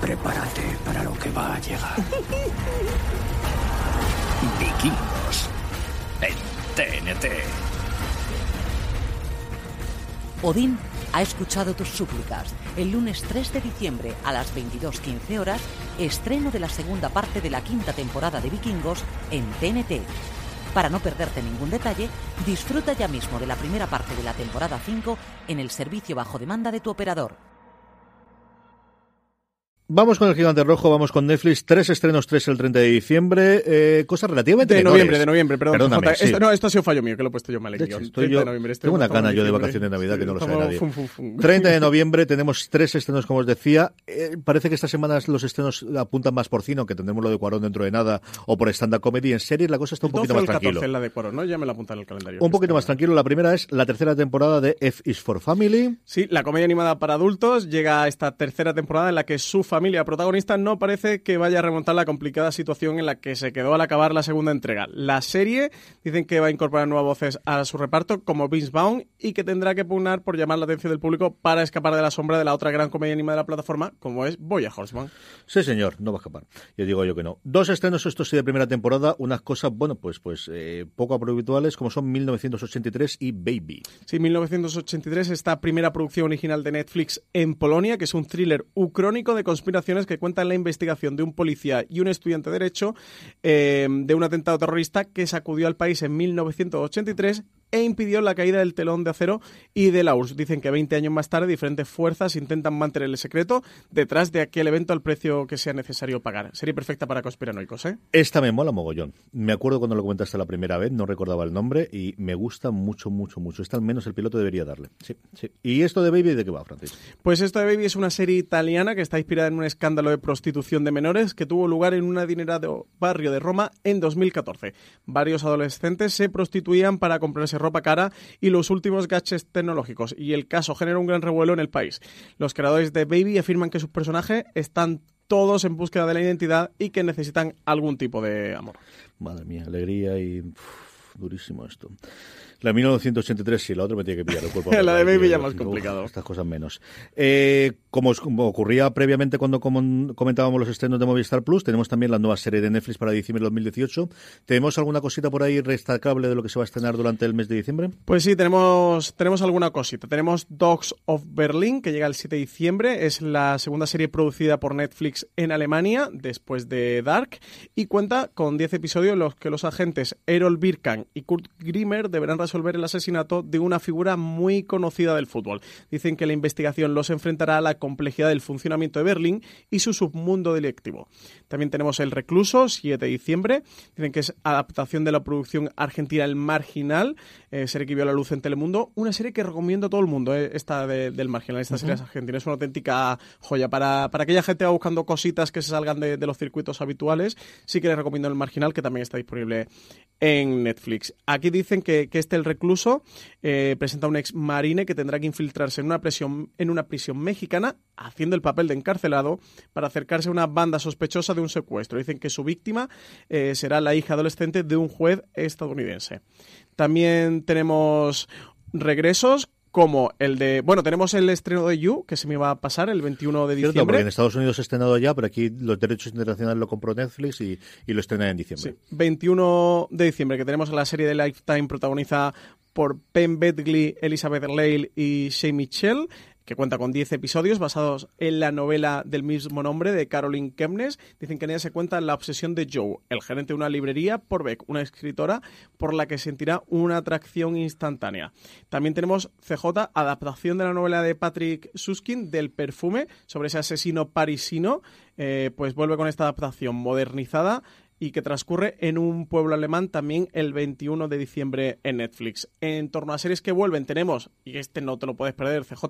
Prepárate para lo que va a llegar. (laughs) Vikingos. En TNT. Odín ha escuchado tus súplicas. El lunes 3 de diciembre a las 22.15 horas, estreno de la segunda parte de la quinta temporada de Vikingos en TNT. Para no perderte ningún detalle, disfruta ya mismo de la primera parte de la temporada 5 en el servicio bajo demanda de tu operador. Vamos con el gigante rojo, vamos con Netflix. Tres estrenos, tres el 30 de diciembre. Eh, cosas relativamente De noviembre, de noviembre, perdón. Sí. esto, no, esto ha sido fallo mío, que lo he puesto yo mal De hecho, estoy 30 de yo- noviembre, este tengo una en yo de diciembre. vacaciones de Navidad que no lo sabe nadie. fum, fum, fum. 30 de (laughs) noviembre tenemos tres estrenos, como os decía. Eh, parece que estas semanas los estrenos apuntan más por cine, aunque tendremos lo de Cuarón dentro de nada, o por stand-up comedy. En series la cosa está un 12 poquito más el 14 tranquilo. en la de Cuarón, ¿no? Ya me la apuntan en el calendario. Un poquito más tranquilo. La primera es la tercera temporada de F is for Family. Sí, la comedia animada para adultos llega a esta tercera temporada en la que su familia protagonista no parece que vaya a remontar la complicada situación en la que se quedó al acabar la segunda entrega. La serie dicen que va a incorporar nuevas voces a su reparto como Vince Vaughn y que tendrá que pugnar por llamar la atención del público para escapar de la sombra de la otra gran comedia animada de la plataforma como es Boya Horseman. Sí, señor, no va a escapar. Ya digo yo que no. Dos estrenos, estos sí de primera temporada, unas cosas, bueno, pues, pues eh, poco habituales, como son 1983 y Baby. Sí, 1983, esta primera producción original de Netflix en Polonia, que es un thriller ucrónico de que cuenta la investigación de un policía y un estudiante de Derecho eh, de un atentado terrorista que sacudió al país en 1983 e impidió la caída del telón de acero y de la URSS. Dicen que 20 años más tarde diferentes fuerzas intentan mantener el secreto detrás de aquel evento al precio que sea necesario pagar. Sería perfecta para conspiranoicos, ¿eh? Esta me mola mogollón. Me acuerdo cuando lo comentaste la primera vez, no recordaba el nombre y me gusta mucho, mucho, mucho. Esta al menos el piloto debería darle. Sí, sí. ¿Y esto de Baby de qué va, Francis? Pues esto de Baby es una serie italiana que está inspirada en un escándalo de prostitución de menores que tuvo lugar en un adinerado barrio de Roma en 2014. Varios adolescentes se prostituían para comprarse ropa cara y los últimos gadgets tecnológicos, y el caso genera un gran revuelo en el país. Los creadores de Baby afirman que sus personajes están todos en búsqueda de la identidad y que necesitan algún tipo de amor. Madre mía, alegría y... durísimo esto. La 1983 sí, la otra me tiene que pillar el cuerpo. (laughs) La de Baby ya más complicado. Estas cosas menos. Eh, como, como ocurría previamente cuando com- comentábamos los estrenos de Movistar Plus, tenemos también la nueva serie de Netflix para diciembre de 2018. ¿Tenemos alguna cosita por ahí destacable de lo que se va a estrenar durante el mes de diciembre? Pues sí, tenemos, tenemos alguna cosita. Tenemos Dogs of Berlin, que llega el 7 de diciembre. Es la segunda serie producida por Netflix en Alemania, después de Dark, y cuenta con 10 episodios en los que los agentes Errol Birkan y Kurt Grimmer deberán resolver el asesinato de una figura muy conocida del fútbol. Dicen que la investigación los enfrentará a la complejidad del funcionamiento de Berlín y su submundo delictivo. También tenemos El Recluso, 7 de diciembre. Dicen que es adaptación de la producción argentina El Marginal, eh, serie que vio la luz en Telemundo. Una serie que recomiendo a todo el mundo, eh, esta de- del Marginal, esta serie Ujú. argentina. Es una auténtica joya. Para, para aquella gente que va buscando cositas que se salgan de, de los circuitos habituales, sí que les recomiendo El Marginal, que también está disponible en Netflix. Aquí dicen que, que este El Recluso eh, presenta a un ex marine que tendrá que infiltrarse en una, prisión, en una prisión mexicana haciendo el papel de encarcelado para acercarse a una banda sospechosa de un secuestro. Dicen que su víctima eh, será la hija adolescente de un juez estadounidense. También tenemos regresos como el de... Bueno, tenemos el estreno de You, que se me va a pasar el 21 de Cierto, porque diciembre. en Estados Unidos se ha estrenado ya, pero aquí los derechos internacionales lo compró Netflix y, y lo estrena en diciembre. 21 de diciembre, que tenemos la serie de Lifetime protagonizada por Penn Bedgley, Elizabeth Lale y Shay Mitchell, que cuenta con 10 episodios basados en la novela del mismo nombre de Caroline Kemnes. Dicen que en ella se cuenta la obsesión de Joe, el gerente de una librería, por Beck, una escritora por la que sentirá una atracción instantánea. También tenemos CJ, adaptación de la novela de Patrick Suskin del perfume sobre ese asesino parisino, eh, pues vuelve con esta adaptación modernizada y que transcurre en un pueblo alemán también el 21 de diciembre en Netflix. En torno a series que vuelven tenemos, y este no te lo puedes perder, CJ,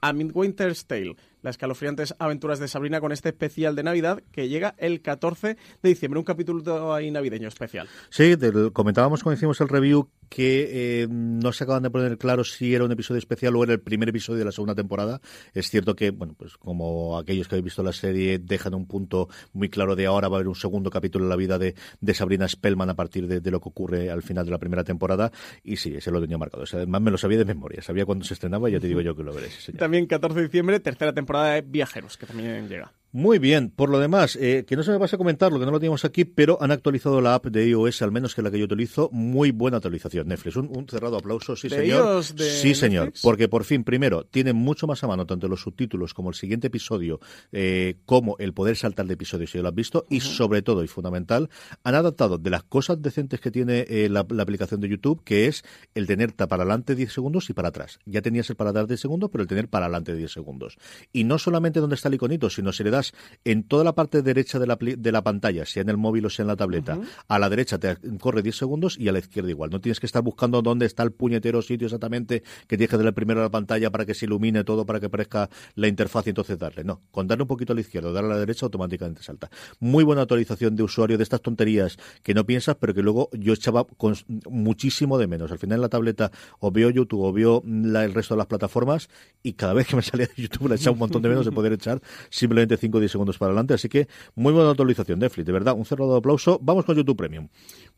a Midwinter's Tale, las escalofriantes aventuras de Sabrina con este especial de Navidad que llega el 14 de diciembre, un capítulo ahí navideño especial. Sí, del- comentábamos cuando hicimos el review que eh, no se acaban de poner claro si era un episodio especial o era el primer episodio de la segunda temporada. Es cierto que, bueno, pues como aquellos que habéis visto la serie dejan un punto muy claro de ahora va a haber un segundo capítulo en la vida de, de Sabrina Spellman a partir de, de lo que ocurre al final de la primera temporada. Y sí, ese lo tenía marcado. O sea, además me lo sabía de memoria, sabía cuándo se estrenaba y ya te digo yo que lo veré. sí, señor. También 14 de diciembre, tercera temporada de Viajeros, que también llega. Muy bien, por lo demás, eh, que no se me pase a comentar lo que no lo teníamos aquí, pero han actualizado la app de iOS, al menos que la que yo utilizo, muy buena actualización. Netflix, un, un cerrado aplauso, sí ¿De señor. iOS de sí señor, porque por fin, primero, tienen mucho más a mano tanto los subtítulos como el siguiente episodio, eh, como el poder saltar de episodios si ya lo has visto, y sobre todo, y fundamental, han adaptado de las cosas decentes que tiene eh, la, la aplicación de YouTube, que es el tener para adelante 10 segundos y para atrás. Ya tenías el para atrás 10 segundos, pero el tener para adelante 10 segundos. Y no solamente donde está el iconito, sino si le das en toda la parte derecha de la, de la pantalla, sea en el móvil o sea en la tableta, a la derecha te corre 10 segundos y a la izquierda igual. No tienes que estar buscando dónde está el puñetero sitio exactamente que tienes que darle primero a la pantalla para que se ilumine todo, para que aparezca la interfaz y entonces darle. No, con darle un poquito a la izquierda darle a la derecha automáticamente salta. Muy buena actualización de usuario de estas tonterías que no piensas, pero que luego yo echaba con muchísimo de menos. Al final en la tableta o veo YouTube o veo la- el resto de las plataformas y cada vez que me salía de YouTube la echaba un montón de menos de poder echar simplemente 5 o 10 segundos para adelante. Así que muy buena actualización, Netflix, de verdad, un cerrado aplauso. Vamos con YouTube Premium.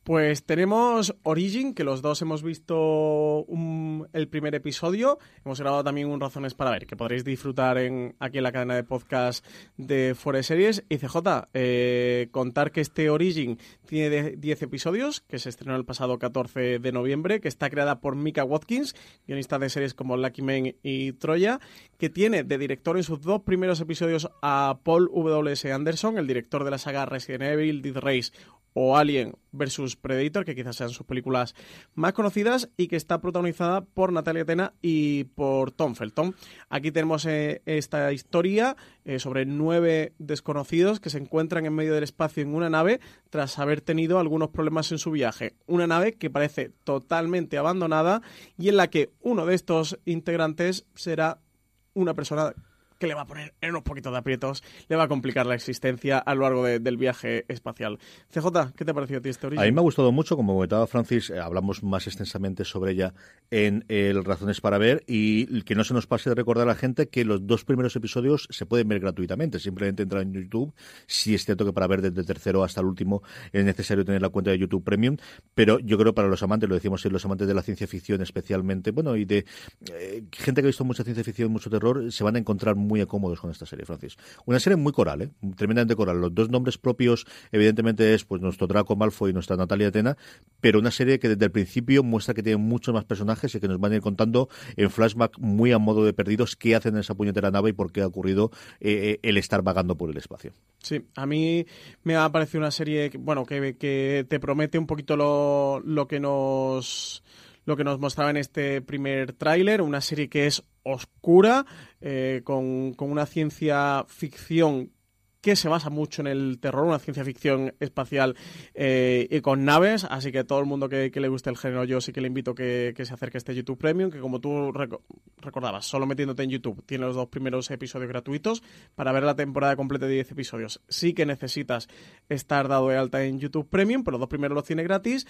Pues tenemos Origin, que los dos hemos visto un- el primer episodio. Hemos grabado también un Razones para ver, que podréis disfrutar en, aquí en la cadena de podcast de Fuera de Series. Y CJ, eh, contar que este Origin tiene de- 10 episodios, que se estrenó el pasado 14 de noviembre, que está creada por Mika Watkins, guionista de series como Lucky Men y Troya, que tiene de director en sus dos primeros episodios a Paul W.S. Anderson, el director de la saga Resident Evil, Death Race o Alien vs Predator, que quizás sean sus películas más conocidas y que está protagonizada por Natalia Tena y por Tom Felton. Aquí tenemos eh, esta historia eh, sobre nueve desconocidos que se encuentran en medio del espacio en una nave tras haber tenido algunos problemas en su viaje. Una nave que parece totalmente abandonada y en la que uno de estos integrantes será una persona que le va a poner en unos poquitos de aprietos, le va a complicar la existencia a lo largo de- del viaje espacial. CJ, ¿qué te ha parecido a ti origen? A mí me ha gustado mucho, como comentaba Francis, eh, hablamos más extensamente sobre ella en el Razones para Ver y que no se nos pase de recordar a la gente que los dos primeros episodios se pueden ver gratuitamente, simplemente entrar en YouTube, si es cierto que para ver desde el tercero hasta el último es necesario tener la cuenta de YouTube Premium, pero yo creo para los amantes, lo decimos los amantes de la ciencia ficción especialmente, bueno, y de eh, gente que ha visto mucha ciencia ficción, mucho terror, se van a encontrar muy cómodos con esta serie, Francis. Una serie muy coral, ¿eh? tremendamente coral. Los dos nombres propios, evidentemente, es pues nuestro Draco Malfoy y nuestra Natalia Atena, pero una serie que desde el principio muestra que tiene muchos más personajes y que nos van a ir contando en flashback muy a modo de perdidos qué hacen en esa puñetera nave y por qué ha ocurrido eh, el estar vagando por el espacio. Sí, a mí me ha parecido una serie, que, bueno, que, que te promete un poquito lo, lo que nos lo que nos mostraba en este primer tráiler, una serie que es oscura, eh, con, con una ciencia ficción que se basa mucho en el terror, una ciencia ficción espacial eh, y con naves, así que todo el mundo que, le guste el género, yo sí que le invito que, que se acerque a este YouTube Premium, que como tú rec recordabas, solo metiéndote en YouTube, tiene los dos primeros episodios gratuitos para ver la temporada completa de 10 episodios. Sí que necesitas estar dado de alta en YouTube Premium, pero los dos primeros los tiene gratis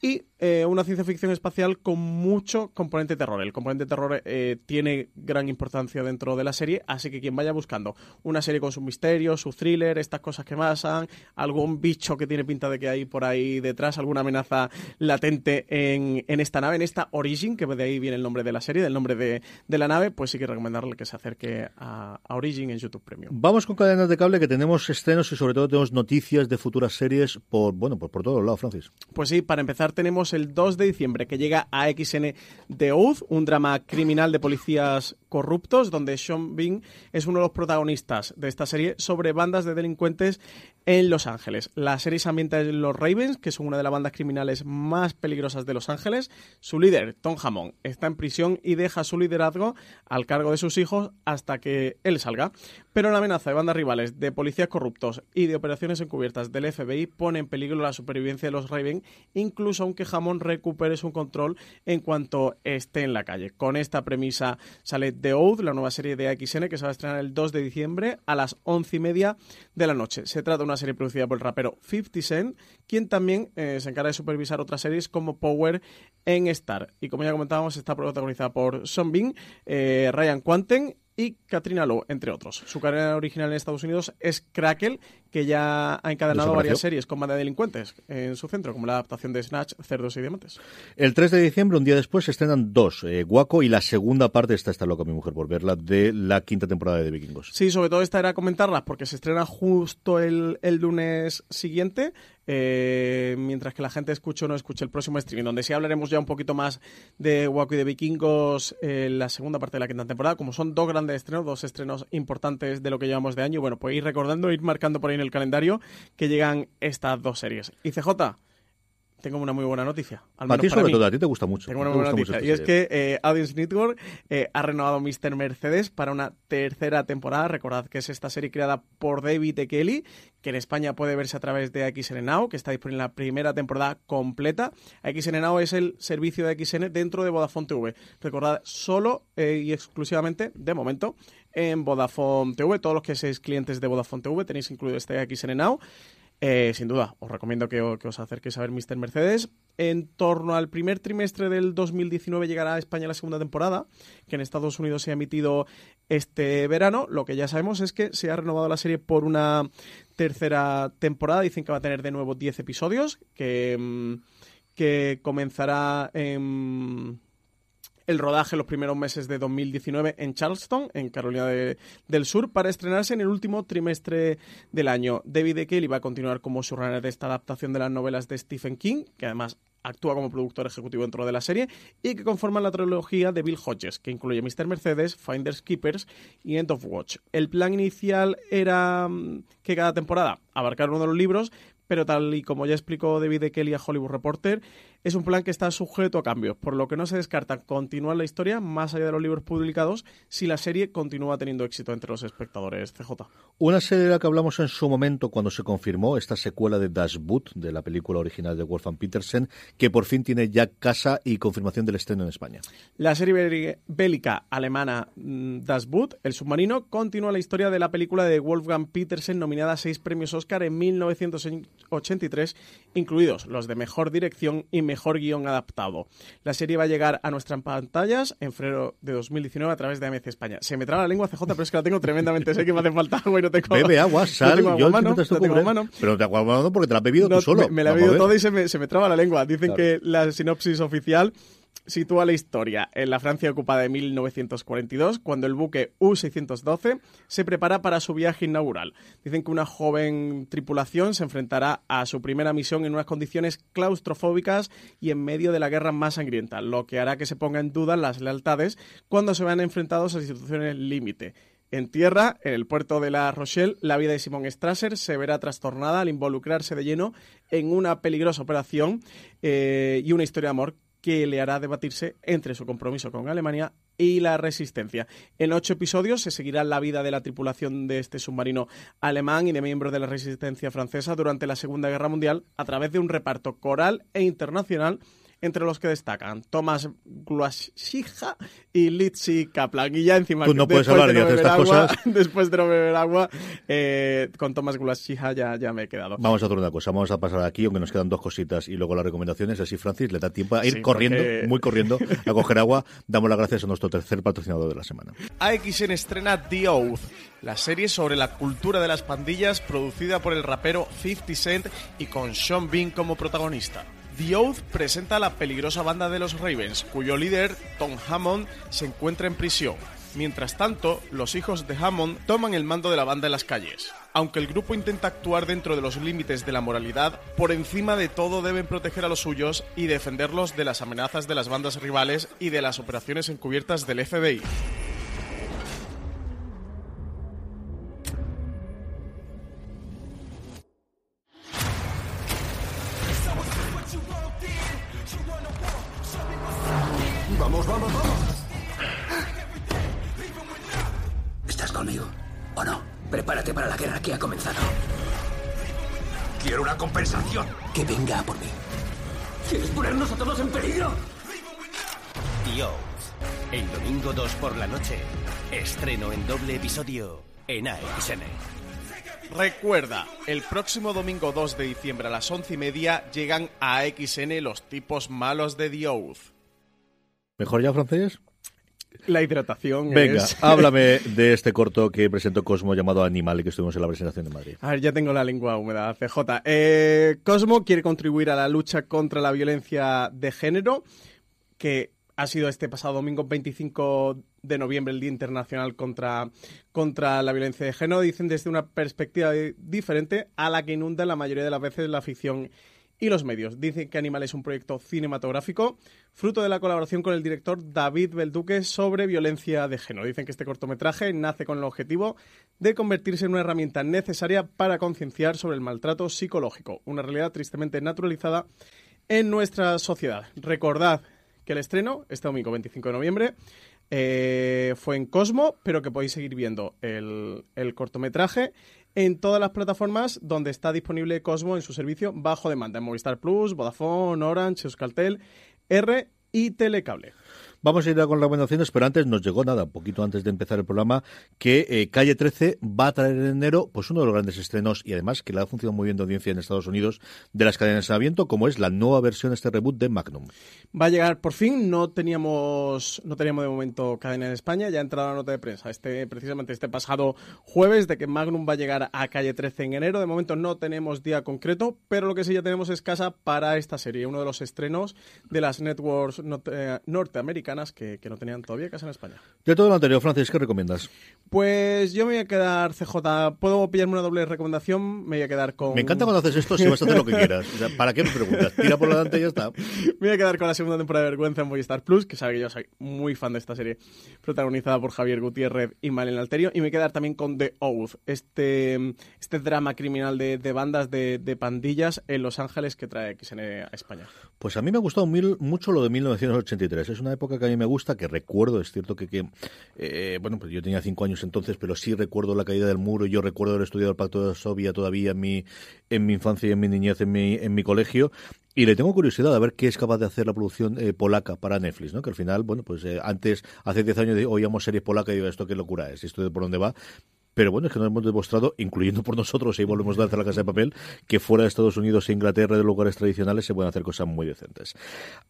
y eh, una ciencia ficción espacial con mucho componente terror. El componente terror eh, tiene gran importancia dentro de la serie, así que quien vaya buscando una serie con sus misterios, sus thriller, estas cosas que pasan, algún bicho que tiene pinta de que hay por ahí detrás, alguna amenaza latente en, en esta nave, en esta Origin, que de ahí viene el nombre de la serie, del nombre de, de la nave, pues sí que recomendarle que se acerque a, a, Origin en YouTube Premium. Vamos con cadenas de cable que tenemos estrenos y sobre todo tenemos noticias de futuras series por, bueno, por, por todos lados, Francis. Pues sí, para empezar tenemos el 2 de diciembre que llega a XN The Oath, un drama criminal de policías corruptos, donde Sean Bean es uno de los protagonistas de esta serie sobre bandas de delincuentes en Los Ángeles. La serie se ambienta en los Ravens, que son una de las bandas criminales más peligrosas de Los Ángeles. Su líder, Tom Hammond, está en prisión y deja su liderazgo al cargo de sus hijos hasta que él salga. Pero la amenaza de bandas rivales, de policías corruptos y de operaciones encubiertas del FBI pone en peligro la supervivencia de los Ravens, incluso aunque Hammond recupere su control en cuanto esté en la calle. Con esta premisa sale The la nueva serie de AXN que se va a estrenar el 2 de diciembre a las once y media de la noche. Se trata de una serie producida por el rapero 50 Cent, quien también eh, se encarga de supervisar otras series como Power en Star. Y como ya comentábamos, está protagonizada por Son Bean, eh, Ryan Quanten y Katrina Lowe, entre otros. Su carrera original en Estados Unidos es Crackle, que ya ha encadenado varias series con banda de delincuentes en su centro, como la adaptación de Snatch, Cerdos y Diamantes. El 3 de diciembre, un día después, se estrenan dos, eh, Guaco y la segunda parte, esta está loca mi mujer por verla, de la quinta temporada de Vikingos. Sí, sobre todo esta era comentarla porque se estrena justo el, el lunes siguiente, eh, mientras que la gente escuche o no escuche el próximo streaming, donde sí hablaremos ya un poquito más de Waco y de Vikingos en la segunda parte de la quinta temporada, como son dos grandes estrenos, dos estrenos importantes de lo que llevamos de año, bueno, pues ir recordando, ir marcando por ahí en el calendario que llegan estas dos series. Y CJ, tengo una muy buena noticia. Al a ti sobre todo, a ti te gusta mucho. Tengo una buena noticia. Y es que eh, Audience Network eh, ha renovado Mr. Mercedes para una tercera temporada. Recordad que es esta serie creada por David E. Kelly, que en España puede verse a través de XN Now, que está disponible en la primera temporada completa. XN Now es el servicio de XN dentro de Vodafone TV. Recordad, solo eh, y exclusivamente, de momento, en Vodafone TV. Todos los que seáis clientes de Vodafone TV tenéis incluido este XN Now. Eh, sin duda, os recomiendo que, os acerquéis a ver Mr. Mercedes. En torno al primer trimestre del 2019 llegará a España la segunda temporada, que en Estados Unidos se ha emitido este verano. Lo que ya sabemos es que se ha renovado la serie por una tercera temporada. Dicen que va a tener de nuevo 10 episodios, que, mm, que comenzará en el rodaje los primeros meses de 2019 en Charleston, en Carolina del Sur, para estrenarse en el último trimestre del año. David E. Kelly va a continuar como showrunner de esta adaptación de las novelas de Stephen King, que además actúa como productor ejecutivo dentro de la serie, y que conforman la trilogía de Bill Hodges, que incluye Mr. Mercedes, Finders Keepers y End of Watch. El plan inicial era mm, que cada temporada abarcar uno de los libros, pero tal y como ya explicó David E. Kelly a Hollywood Reporter, es un plan que está sujeto a cambios, por lo que no se descarta continuar la historia más allá de los libros publicados si la serie continúa teniendo éxito entre los espectadores. CJ. Una serie de la que hablamos en su momento cuando se confirmó esta secuela de Das Boot, de la película original de Wolfgang Petersen, que por fin tiene ya casa y confirmación del estreno en España. La serie bélica alemana mm, Das Boot, El submarino, continúa la historia de la película de Wolfgang Petersen nominada a seis premios Oscar en 1983, incluidos los de Mejor Dirección y Mejor mejor guion adaptado. La serie va a llegar a nuestras pantallas en febrero de 2019 a través de AMC España. Se me traba la lengua CJ, pero es que la tengo tremendamente. sé que me hace falta agua y no tengo Bebe agua, sal, no yo mano, te tengo mano. Pero te agua porque te la has bebido tú solo. Me, me la he bebido toda y se me, se me traba la lengua. Dicen que la sinopsis oficial sitúa la historia en la Francia ocupada de 1942, cuando el buque U-612 se prepara para su viaje inaugural. Dicen que una joven tripulación se enfrentará a su primera misión en unas condiciones claustrofóbicas y en medio de la guerra más sangrienta, lo que hará que se ponga en duda las lealtades cuando se vean enfrentados a situaciones límite. En tierra, en el puerto de La Rochelle, la vida de Simon Strasser se verá trastornada al involucrarse de lleno en una peligrosa operación eh, y una historia de amor que le hará debatirse entre su compromiso con Alemania y la resistencia. En ocho episodios se seguirá la vida de la tripulación de este submarino alemán y de miembros de la resistencia francesa durante la Segunda Guerra Mundial a través de un reparto coral e internacional entre los que destacan Thomas Guashija y Litsi Kaplan. Y ya encima, Tú no puedes hablar de, estas agua, cosas. (laughs) Después de no beber agua, eh, con Thomas Guashija ya, ya me he quedado. Vamos a hacer una cosa, vamos a pasar aquí, aunque nos quedan dos cositas y luego las recomendaciones. Así, Francis, le da tiempo a ir corriendo, muy corriendo, a (laughs) coger agua. Damos las gracias a nuestro tercer patrocinador de la semana. AXN estrena The Oath, la serie sobre la cultura de las pandillas producida por el rapero 50 Cent y con Sean Bean como protagonista. The Oath presenta a la peligrosa banda de los Ravens, cuyo líder, Tom Hammond, se encuentra en prisión. Mientras tanto, los hijos de Hammond toman el mando de la banda en las calles. Aunque el grupo intenta actuar dentro de los límites de la moralidad, por encima de todo deben proteger a los suyos y defenderlos de las amenazas de las bandas rivales y de las operaciones encubiertas del FBI. Episodio en AXN. Recuerda, el próximo domingo 2 de diciembre a las once y media llegan a AXN los tipos malos de The Oath. ¿Mejor ya, francés? La hidratación Venga, es... háblame de este corto que presentó Cosmo llamado Animal y que estuvimos en la presentación de Madrid. A ver, ya tengo la lengua húmeda, CJ. Eh, Cosmo quiere contribuir a la lucha contra la violencia de género, que ha sido este pasado domingo 25 de noviembre el Día Internacional contra, contra la Violencia de Género. Dicen desde una perspectiva diferente a la que inunda la mayoría de las veces la ficción y los medios. Dicen que Animal es un proyecto cinematográfico fruto de la colaboración con el director David Belduque sobre violencia de género. Dicen que este cortometraje nace con el objetivo de convertirse en una herramienta necesaria para concienciar sobre el maltrato psicológico, una realidad tristemente naturalizada en nuestra sociedad. Recordad que el estreno, este domingo 25 de noviembre, eh, fue en Cosmo, pero que podéis seguir viendo el, el, cortometraje en todas las plataformas donde está disponible Cosmo en su servicio bajo demanda, en Movistar Plus, Vodafone, Orange, Euskaltel, R y Telecable. Vamos a ir a con recomendaciones, pero antes nos llegó nada, un poquito antes de empezar el programa, que eh, Calle 13 va a traer en enero pues uno de los grandes estrenos y además que le ha funcionado muy bien de audiencia en Estados Unidos de las cadenas de aviento, como es la nueva versión, este reboot de Magnum. Va a llegar por fin, no teníamos, no teníamos de momento cadena en España, ya ha entrado la nota de prensa este precisamente este pasado jueves de que Magnum va a llegar a Calle 13 en enero. De momento no tenemos día concreto, pero lo que sí ya tenemos es casa para esta serie, uno de los estrenos de las networks norte norteamericanas que, que, no tenían todavía casa en España. De todo lo anterior, Francis, ¿qué recomiendas? Pues yo me voy a quedar, CJ, ¿puedo pillarme una doble recomendación? Me voy a quedar con... Me encanta cuando haces esto si vas a hacer lo que quieras. O sea, ¿Para qué me preguntas? Tira por delante y ya está. (laughs) me voy a quedar con la segunda temporada de Vergüenza en Movistar Plus, que sabe que yo soy muy fan de esta serie, protagonizada por Javier Gutiérrez y Malena Alterio. Y me voy a quedar también con The Oath, este, este drama criminal de, de bandas de, de, pandillas en Los Ángeles que trae XN a España. Pues a mí me ha gustado mil, mucho lo de 1983. Es una época que a mí me gusta, que recuerdo, es cierto que, que eh, bueno, pues yo tenía cinco años entonces, pero sí recuerdo la caída del muro yo recuerdo haber estudiado el Pacto de Sovia todavía en mi, en mi infancia y en mi niñez, en mi, en mi colegio. Y le tengo curiosidad a ver qué es capaz de hacer la producción eh, polaca para Netflix, ¿no? Que al final, bueno, pues eh, antes, hace 10 años oíamos series polacas y digo, esto qué locura es, esto de por dónde va. Pero bueno, es que nos hemos demostrado, incluyendo por nosotros, y volvemos a hacer la casa de papel, que fuera de Estados Unidos e Inglaterra, de lugares tradicionales, se pueden hacer cosas muy decentes.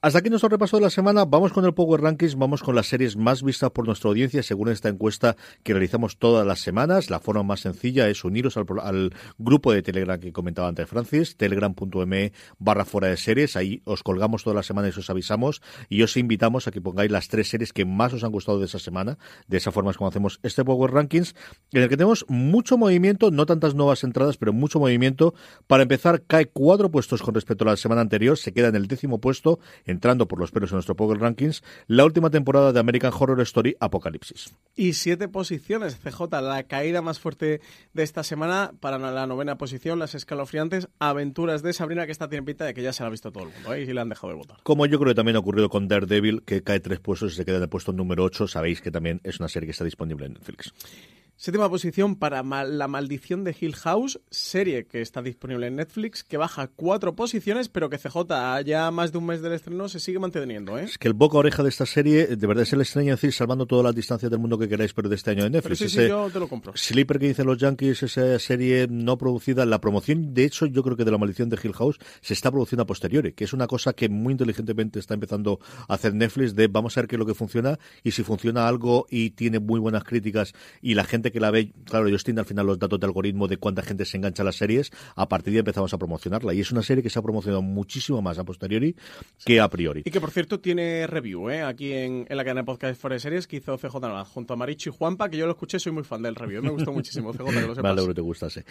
Hasta aquí nuestro repaso de la semana. Vamos con el Power Rankings, vamos con las series más vistas por nuestra audiencia, según esta encuesta que realizamos todas las semanas. La forma más sencilla es uniros al, al grupo de Telegram que comentaba antes Francis, telegram.me barra fuera de series. Ahí os colgamos todas las semanas y os avisamos. Y os invitamos a que pongáis las tres series que más os han gustado de esa semana. De esa forma es como hacemos este Power Rankings, en el que tenemos mucho movimiento, no tantas nuevas entradas, pero mucho movimiento. Para empezar, cae cuatro puestos con respecto a la semana anterior, se queda en el décimo puesto, entrando por los pelos en nuestro Power Rankings, la última temporada de American Horror Story Apocalipsis. Y siete posiciones, CJ, la caída más fuerte de esta semana para la novena posición, las escalofriantes aventuras de Sabrina, que esta tiene pinta de que ya se la ha visto todo el mundo, ¿eh? y le han dejado de votar. Como yo creo que también ha ocurrido con Daredevil, que cae tres puestos y se queda en el puesto número ocho, sabéis que también es una serie que está disponible en Netflix. Séptima posición para La Maldición de Hill House, serie que está disponible en Netflix, que baja cuatro posiciones, pero que CJ, ya más de un mes del estreno, se sigue manteniendo. ¿eh? Es que el boca oreja de esta serie, de verdad es el extraño decir, salvando todas las distancias del mundo que queráis, pero de este año de Netflix. Pero sí, sí, yo te lo compro. Sleeper que dicen los Yankees, esa serie no producida, la promoción, de hecho, yo creo que de La Maldición de Hill House se está produciendo a posteriori, que es una cosa que muy inteligentemente está empezando a hacer Netflix, de vamos a ver qué es lo que funciona, y si funciona algo y tiene muy buenas críticas, y la gente que la ve, claro, ellos tienen al final los datos de algoritmo de cuánta gente se engancha a las series, a partir de ahí empezamos a promocionarla. Y es una serie que se ha promocionado muchísimo más a posteriori que a priori. Y que, por cierto, tiene review, ¿eh? Aquí en, en la cadena de podcast de Series que hizo CJ Navas junto a Maricho y Juanpa, que yo lo escuché, soy muy fan del review. Me gustó muchísimo, CJ, que lo (laughs) sepas. Vale, te gustase.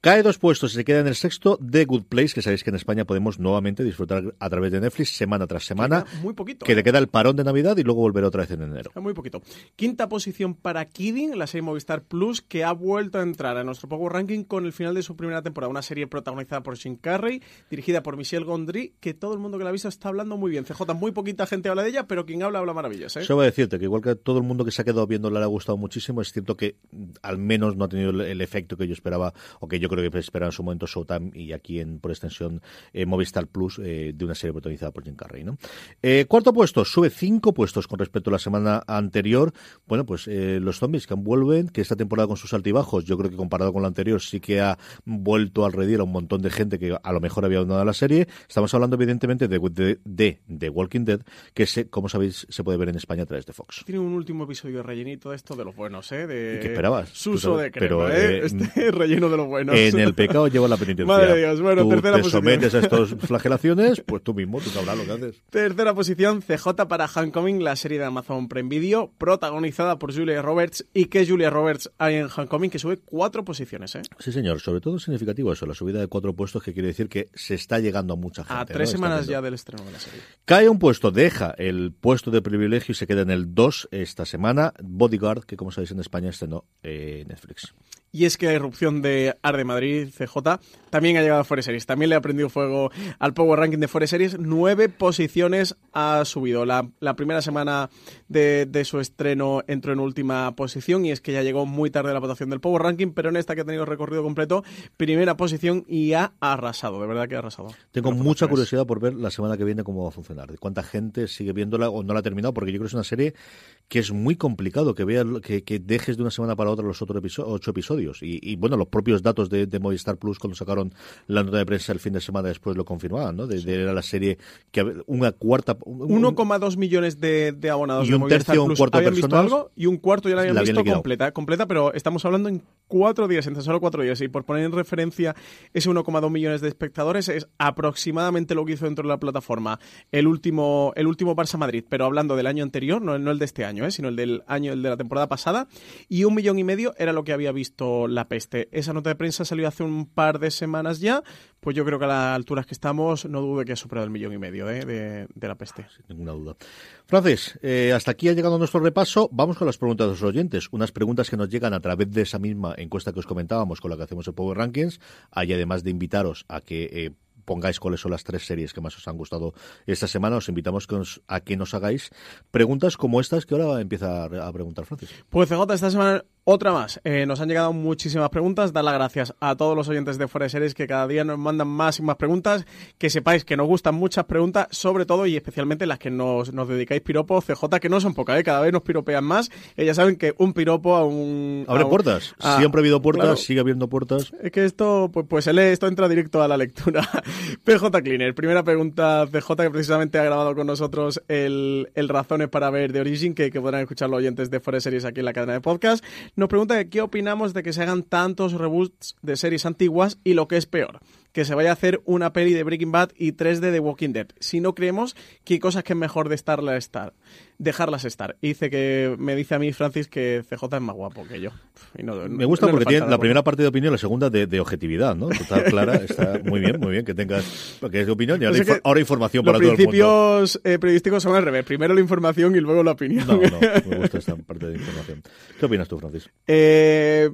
Cae dos puestos y se queda en el sexto The Good Place, que sabéis que en España podemos nuevamente disfrutar a través de Netflix semana tras semana. Muy poquito. Que ¿eh? le queda el parón de Navidad y luego volver otra vez en enero. Muy poquito. Quinta posición para Kidding, la serie Movistar Plus, que ha vuelto a entrar a nuestro Power Ranking con el final de su primera temporada. Una serie protagonizada por Jim Carrey, dirigida por Michelle Gondry, que todo el mundo que la ha visto está hablando muy bien. CJ, muy poquita gente habla de ella, pero quien habla, habla maravillas. ¿eh? Eso voy a decirte, que igual que todo el mundo que se ha quedado viendo le ha gustado muchísimo, es cierto que al menos no ha tenido el, efecto que yo esperaba, o que yo creo que esperaba en su momento Showtime y aquí en por extensión eh, Movistar Plus, eh, de una serie protagonizada por Jim Carrey. ¿no? Eh, cuarto puesto, sube cinco puestos con respecto a la semana anterior. Bueno, pues los zombies que vuelven, que esta temporada con sus altibajos, yo creo que comparado con la anterior sí que ha vuelto al redil a un montón de gente que a lo mejor había abandonado la serie. Estamos hablando evidentemente de, de, de, de Walking Dead, que se, como sabéis se puede ver en España a través de Fox. Tiene un último episodio rellenito de esto de los buenos, ¿eh? De... ¿Qué esperabas? Suso de crema, Pero, ¿eh? eh este (laughs) relleno de los buenos. En el pecado lleva la penitencia. Madre Dios, bueno, tú tercera te posición. sometes a estas (laughs) flagelaciones, pues tú mismo, tú sabrás lo que haces. Tercera posición, CJ para Homecoming, la serie de Amazon Prime Video, protagonizada por Julia Roberts. ¿Y qué Julia Roberts hay en Homecoming? Que sube cuatro posiciones, ¿eh? Sí, señor. Sobre todo es significativo eso, la subida de cuatro puestos, que quiere decir que se está llegando a mucha gente. A tres ¿no? semanas ya del estreno de la serie. Cae un puesto, deja el puesto de privilegio y se queda en el 2 esta semana. Bodyguard, que como sabéis en España estrenó eh, Netflix. Y es que la irrupción de Arde Madrid, CJ, también ha llegado a Forest Series. También le ha prendido fuego al Power Ranking de Forest Series. Nueve posiciones ha subido. La, la primera semana de, de, su estreno entró en última posición y es que ya llegó muy tarde la votación del Power Ranking, pero en esta que ha tenido recorrido completo, primera posición y ha arrasado. De verdad que ha arrasado. Tengo mucha curiosidad por ver la semana que viene cómo va a funcionar. De cuánta gente sigue viéndola o no la ha terminado, porque yo creo que es una serie que es muy complicado que veas que, que dejes de una semana para otra los otros episo ocho episodios. Y, y, bueno, los propios datos de, de, Movistar Plus cuando sacaron la nota de prensa el fin de semana después lo confirmaban, ¿no? De, de era la serie que una cuarta... 1,2 millones de, de, abonados y un de Movistar tercio, Plus un cuarto habían visto algo y un cuarto ya la habían la visto habían completa, pero estamos hablando en cuatro días, entre solo cuatro días. Y por poner en referencia ese 1,2 millones de espectadores es aproximadamente lo que hizo dentro de la plataforma el último, el último Barça Madrid, pero hablando del año anterior, no, no el de este año, ¿eh? sino el del año, el de la temporada pasada, y un millón y medio era lo que había visto la peste. Esa nota de prensa salió hace un par de semanas ya, pues yo creo que a las alturas que estamos, no dude que ha superado el millón y medio ¿eh? de, de, la peste. Sin ninguna duda. Francis, eh, hasta aquí ha llegado nuestro repaso. Vamos con las preguntas de los oyentes. Unas preguntas que nos llegan a través de esa misma encuesta que os comentábamos con la que hacemos el Power Rankings. Hay además de invitaros a que eh, pongáis cuáles son las tres series que más os han gustado esta semana. Os invitamos que os, a que nos hagáis preguntas como estas que ahora empieza a, a preguntar Francis. Pues CJ, esta semana otra más. Eh, nos han llegado muchísimas preguntas. Dar las gracias a todos los oyentes de Fuera de Series que cada día nos mandan más y más preguntas. Que sepáis que nos gustan muchas preguntas, sobre todo y especialmente las que nos, nos dedicáis piropos, CJ, que no son pocas, ¿eh? cada vez nos piropean más. Eh, ya saben que un piropo a un. Abre a un, puertas. a, Siempre ha habido puertas, claro. sigue habiendo puertas. Es que esto, pues, pues se lee, esto entra directo a la lectura. (laughs) PJ Cleaner, primera pregunta, PJ, que precisamente ha grabado con nosotros el, el Razones para ver de Origin, que, que podrán escuchar los oyentes de Fuera de Series aquí en la cadena de podcast. Nos pregunta qué opinamos de que se hagan tantos reboots de series antiguas y lo que es peor, que se vaya a hacer una peli de Breaking Bad y tres de The Walking Dead. Si no creemos que hay cosas que es mejor de estarla estar, dejarlas estar. Y dice que me dice a mí Francis que CJ es más guapo que yo. No, me gusta no porque tiene la primera parte de opinión, la segunda de, de objetividad, ¿no? Total, clara, está muy bien, muy bien que tengas que es de opinión y ahora, infor ahora información para todo el mundo. Los principios eh, periodísticos son al revés, primero la información y luego la opinión. No, no, (laughs) me gusta esta parte de información. ¿Qué opinas tú, Francis? Eh,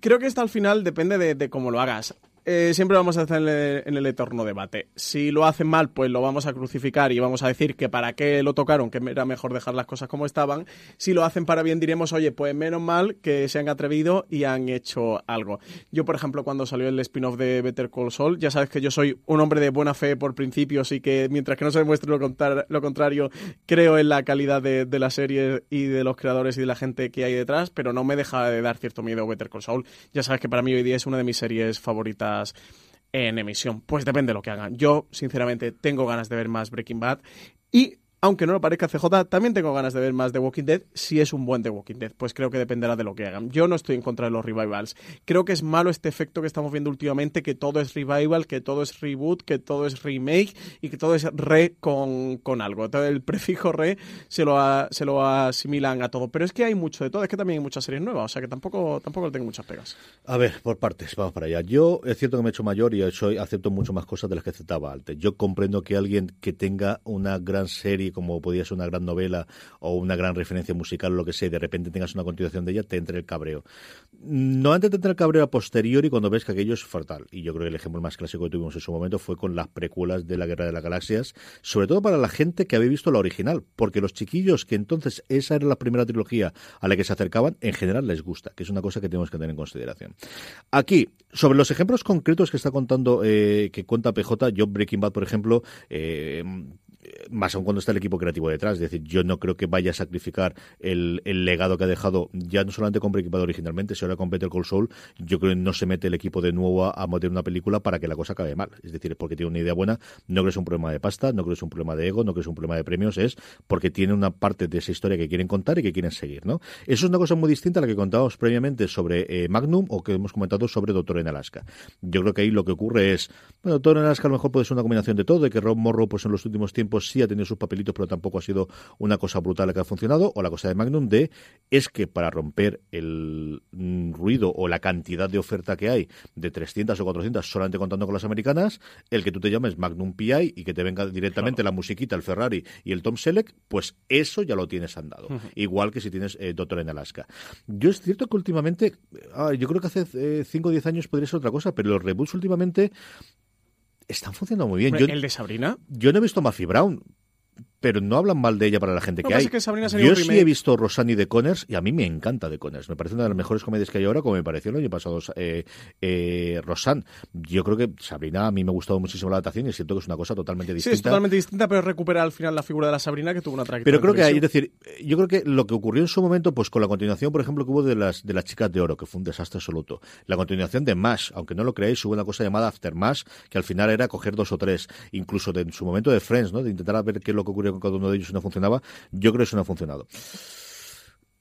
creo que esto al final depende de, de cómo lo hagas. Eh, siempre vamos a hacer en el, en eterno debate. Si lo hacen mal, pues lo vamos a crucificar y vamos a decir que para qué lo tocaron, que era mejor dejar las cosas como estaban. Si lo hacen para bien, diremos, oye, pues menos mal que se han atrevido y han hecho algo. Yo, por ejemplo, cuando salió el spin-off de Better Call Saul, ya sabes que yo soy un hombre de buena fe por principios y que mientras que no se demuestre lo contrario, creo en la calidad de, de, la serie y de los creadores y de la gente que hay detrás, pero no me deja de dar cierto miedo Better Call Saul. Ya sabes que para mí hoy día es una de mis series favoritas en emisión. Pues depende de lo que hagan. Yo, sinceramente, tengo ganas de ver más Breaking Bad y aunque no lo parezca CJ, también tengo ganas de ver más The Walking Dead si es un buen The Walking Dead. Pues creo que dependerá de lo que hagan. Yo no estoy en contra de los revivals. Creo que es malo este efecto que estamos viendo últimamente, que todo es revival, que todo es reboot, que todo es remake y que todo es re con, con algo. Entonces el prefijo re se lo, se lo asimilan a todo. Pero es que hay mucho de todo, es que también hay muchas series nuevas, o sea que tampoco, tampoco tengo muchas pegas. A ver, por partes, vamos para allá. Yo es cierto que me he hecho mayor y soy, acepto mucho más cosas de las que aceptaba antes. Yo comprendo que alguien que tenga una gran serie como podía ser una gran novela o una gran referencia musical o lo que sea, y de repente tengas una continuación de ella, te entre el cabreo. No antes te entra el cabreo a posteriori cuando ves que aquello es fatal. Y yo creo que el ejemplo más clásico que tuvimos en su momento fue con las precuelas de la Guerra de las Galaxias, sobre todo para la gente que había visto la original, porque los chiquillos que entonces esa era la primera trilogía a la que se acercaban, en general les gusta, que es una cosa que tenemos que tener en consideración. Aquí, sobre los ejemplos concretos que está contando, eh, que cuenta PJ, yo Breaking Bad, por ejemplo, eh, más aún cuando está el equipo creativo detrás. Es decir, yo no creo que vaya a sacrificar el, legado que ha dejado, ya no solamente con equipado originalmente, sino ahora con Better Call Saul, yo creo que no se mete el equipo de nuevo a, a meter una película para que la cosa acabe mal. Es decir, es porque tiene una idea buena, no creo que es un problema de pasta, no creo que es un problema de ego, no creo que es un problema de premios, es porque tiene una parte de esa historia que quieren contar y que quieren seguir, ¿no? Eso es una cosa muy distinta a la que contábamos previamente sobre eh, Magnum o que hemos comentado sobre Doctor en Alaska. Yo creo que ahí lo que ocurre es, bueno, Doctor en Alaska a lo mejor puede ser una combinación de todo, de que Rob Morrow pues en los últimos tiempos sí ha tenido sus papelitos, pero tampoco ha sido una cosa brutal la que ha funcionado, o la cosa de Magnum de es que para romper el mm, ruido o la cantidad de oferta que hay de 300 o 400 solamente contando con las americanas, el que tú te llames Magnum PI y que te venga directamente la musiquita, el Ferrari y el Tom Selleck, pues eso ya lo tienes andado. Igual que si tienes eh, Doctor en Alaska. Yo es cierto que últimamente, ah, yo creo que hace 5 o 10 años podría ser otra cosa, pero los reboots últimamente están funcionando muy bien. Yo, ¿El de Sabrina? Yo no he visto Mafia Brown, pero no hablan mal de ella para la gente que hay. Que Yo sí he visto Rosanny de Connors y a mí me encanta de Connors. Me parece una de las mejores comedias que hay ahora, como me pareció el año pasado eh, eh, Rosanne. Yo creo que Sabrina a mí me ha gustado muchísimo la adaptación y siento que es una cosa totalmente distinta. Sí, es totalmente distinta, pero recupera al final la figura de la Sabrina que tuvo una trayectoria. Pero creo que hay, es decir, yo creo que lo que ocurrió en su momento, pues con la continuación, por ejemplo, que hubo de las de las chicas de oro, que fue un desastre absoluto. La continuación de Mash, aunque no lo creáis, hubo una cosa llamada After Mash, que al final era coger dos o tres, incluso de, en su momento de Friends, ¿no? De intentar ver qué es lo que ocurrió con cada uno de ellos funcionaba. Yo creo que eso no ha funcionado.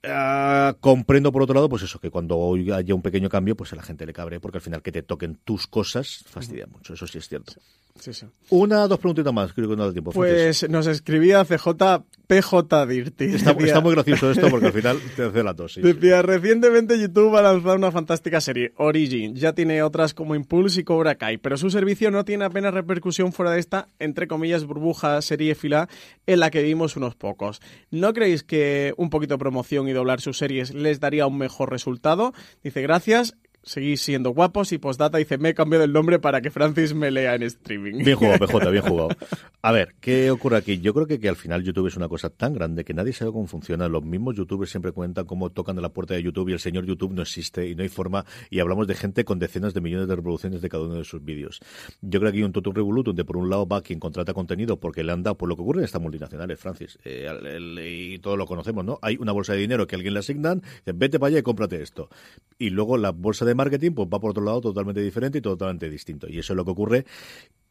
Ah, comprendo por otro lado, pues eso, que cuando haya un pequeño cambio, pues a la gente le cabre, porque al final que te toquen tus cosas fastidia mucho, eso sí es cierto. Una, dos preguntitas más, creo que no da tiempo. Pues nos escribía CJ PJ Dirty. Está, muy gracioso esto porque al final (laughs) te hace la tos. decía, recientemente YouTube ha lanzado una fantástica serie, Origin. Ya tiene otras como Impulse y Cobra Kai, pero su servicio no tiene apenas repercusión fuera de esta, entre comillas, burbuja serie fila en la que vimos unos pocos. ¿No creéis que un poquito de promoción y doblar sus series les daría un mejor resultado? Dice, gracias seguís siendo guapos y postdata dice, me he cambiado el nombre para que Francis me lea en streaming. Bien jugado, PJ, bien (laughs) jugado. A ver, ¿qué ocurre aquí? Yo creo que, que al final YouTube es una cosa tan grande que nadie sabe cómo funciona. Los mismos youtubers siempre cuentan cómo tocan a la puerta de YouTube y el señor YouTube no existe y no hay forma y hablamos de gente con decenas de millones de reproducciones de cada uno de sus vídeos. Yo creo que hay un totum revolut donde por un lado va quien contrata contenido porque le han dado por lo que ocurre en estas multinacionales, Francis, eh, y todos lo conocemos, ¿no? Hay una bolsa de dinero que alguien le asignan, vete para allá y cómprate esto. Y luego la bolsa de marketing pues va por otro lado totalmente diferente y totalmente distinto. Y eso es lo que ocurre.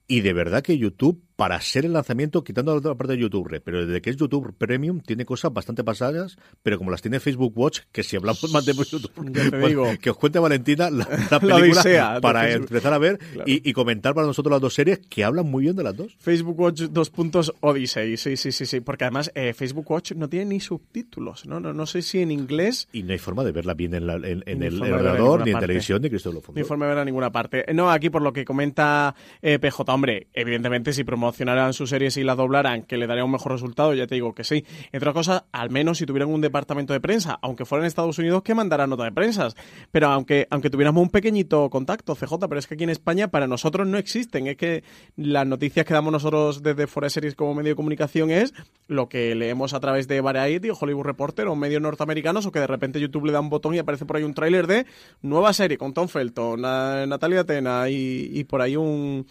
Y de verdad que YouTube para ser el lanzamiento, quitando la otra parte de YouTube, pero desde que es YouTube Premium tiene cosas bastante pasadas, pero como las tiene Facebook Watch, que si hablamos más de YouTube, (laughs) que os cuente Valentina la, (laughs) película para empezar a ver y, comentar para nosotros las dos series que hablan muy bien de las dos. Facebook Watch dos puntos Odyssey, sí, sí, sí, sí, porque además eh, Facebook Watch no tiene ni subtítulos, ¿no? ¿no? No sé si en inglés... Y no hay forma de verla bien en, el ordenador, ni en televisión, ni Cristo lo Ni forma de verla en ninguna parte. No, aquí por lo que comenta eh, PJ, hombre, evidentemente si promocionaran sus series y las doblaran, que le daría un mejor resultado, ya te digo que sí. Entre otras cosas, al menos si tuvieran un departamento de prensa, aunque fuera en Estados Unidos, que mandara nota de prensa. Pero aunque, aunque tuviéramos un pequeñito contacto, CJ, pero es que aquí en España para nosotros no existen. Es que las noticias que damos nosotros desde Fuera Series como medio de comunicación es lo que leemos a través de Variety o Hollywood Reporter o medios norteamericanos o que de repente YouTube le da un botón y aparece por ahí un tráiler de nueva serie con Tom Felton, Natalia Atena y, y por ahí un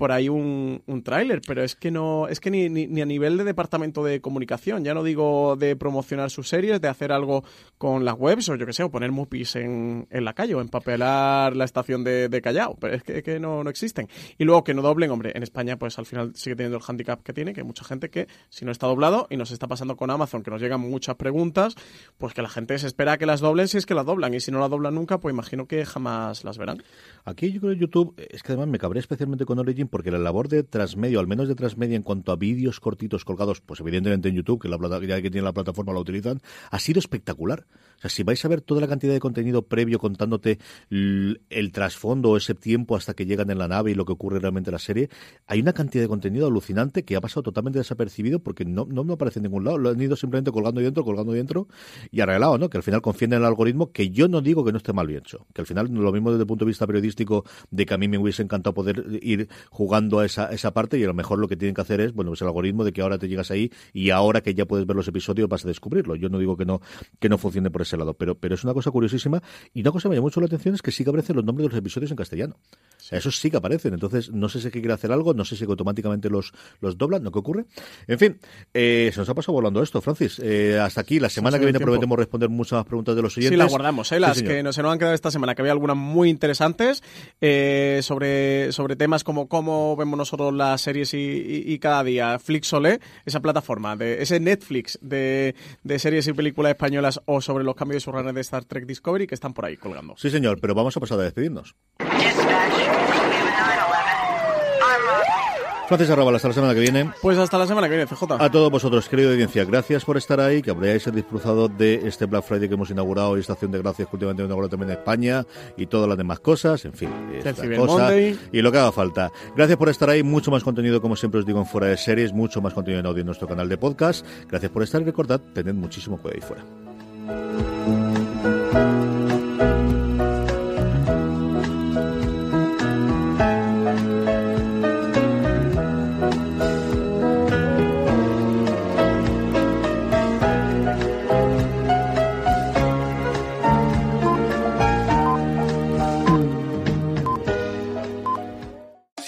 por ahí un, un tráiler, pero es que no, es que ni, ni, a nivel de departamento de comunicación, ya no digo de promocionar sus series, de hacer algo con las webs o yo que sé, o poner mupis en, en la calle o empapelar la estación de, de Callao, pero es que, que no, no existen. Y luego que no doblen, hombre, en España pues al final sigue teniendo el handicap que tiene, que mucha gente que si no está doblado y nos está pasando con Amazon, que nos llegan muchas preguntas, pues que la gente se espera que las doblen si es que las doblan y si no las doblan nunca, pues imagino que jamás las verán. Aquí yo creo que YouTube, es que además me cabré especialmente con Origin porque la labor de transmedio, al menos de transmedia en cuanto a vídeos cortitos colgados, pues evidentemente en YouTube, que la que tiene la plataforma la utilizan, ha sido espectacular. O sea, si vais a ver toda la cantidad de contenido previo contándote el, trasfondo, ese tiempo hasta que llegan en la nave y lo que ocurre realmente en la serie, hay una cantidad de contenido alucinante que ha pasado totalmente desapercibido porque no, no, no aparece en ningún lado. Lo han ido simplemente colgando dentro, colgando dentro y arreglado, ¿no? Que al final confíen en el algoritmo, que yo no digo que no esté mal hecho. Que al final, lo mismo desde el punto de vista periodístico, de que a mí me hubiese encantado poder ir jugando a esa, esa parte y a lo mejor lo que tienen que hacer es, bueno, pues el algoritmo de que ahora te llegas ahí y ahora que ya puedes ver los episodios vas a descubrirlo. Yo no digo que no, que no funcione por ese lado, pero, pero es una cosa curiosísima y una cosa que me llama mucho la atención es que sí que aparecen los nombres de los episodios en castellano. Esos sí que aparecen. Entonces, no sé si es que quiere hacer algo, no sé si que automáticamente los, los doblan, ¿no? ¿Qué ocurre? En fin, eh, se nos ha pasado volando esto, Francis. Eh, hasta aquí, la semana que viene prometemos responder muchas más preguntas de los oyentes. Sí, la guardamos, ¿eh? las que no se nos han quedado esta semana, que había algunas muy interesantes eh, sobre, sobre temas como cómo vemos nosotros las series y, cada día. Flixolé, esa plataforma, de ese Netflix de, de series y películas españolas o sobre los cambios de su de Star Trek Discovery que están por ahí colgando. Sí, señor, pero vamos a pasar a despedirnos. Francis Arrabal, hasta la semana que viene. Pues hasta la semana que viene, CJ. A todos vosotros, querida audiencia, gracias por estar ahí, que habréis disfrutado de este Black Friday que hemos inaugurado y Estación de Gracias que últimamente inaugurado también en España y todas las demás cosas, en fin, esta cosa y lo que haga falta. Gracias por estar ahí, mucho más contenido, como siempre os digo, en Fuera de Series, mucho más contenido en audio en nuestro canal de podcast. Gracias por estar y recordad, tened muchísimo cuidado ahí fuera.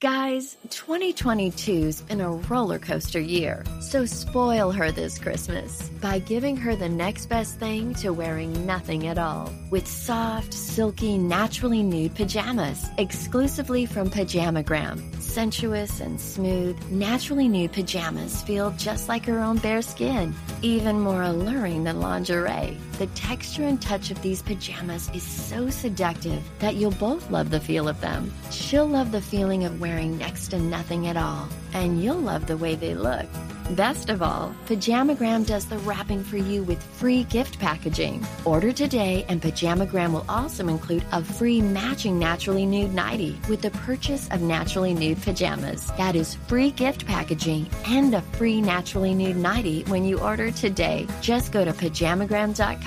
Guys, 2022's been a roller coaster year, so spoil her this Christmas by giving her the next best thing to wearing nothing at all with soft, silky, naturally nude pajamas exclusively from Pajamagram. Sensuous and smooth, naturally nude pajamas feel just like her own bare skin, even more alluring than lingerie. The texture and touch of these pajamas is so seductive that you'll both love the feel of them. She'll love the feeling of wearing next to nothing at all, and you'll love the way they look. Best of all, Pajamagram does the wrapping for you with free gift packaging. Order today, and Pajamagram will also include a free matching Naturally Nude nightie with the purchase of Naturally Nude pajamas. That is free gift packaging and a free Naturally Nude nightie when you order today. Just go to pajamagram.com.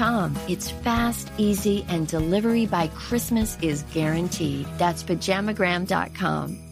It's fast, easy, and delivery by Christmas is guaranteed. That's pajamagram.com.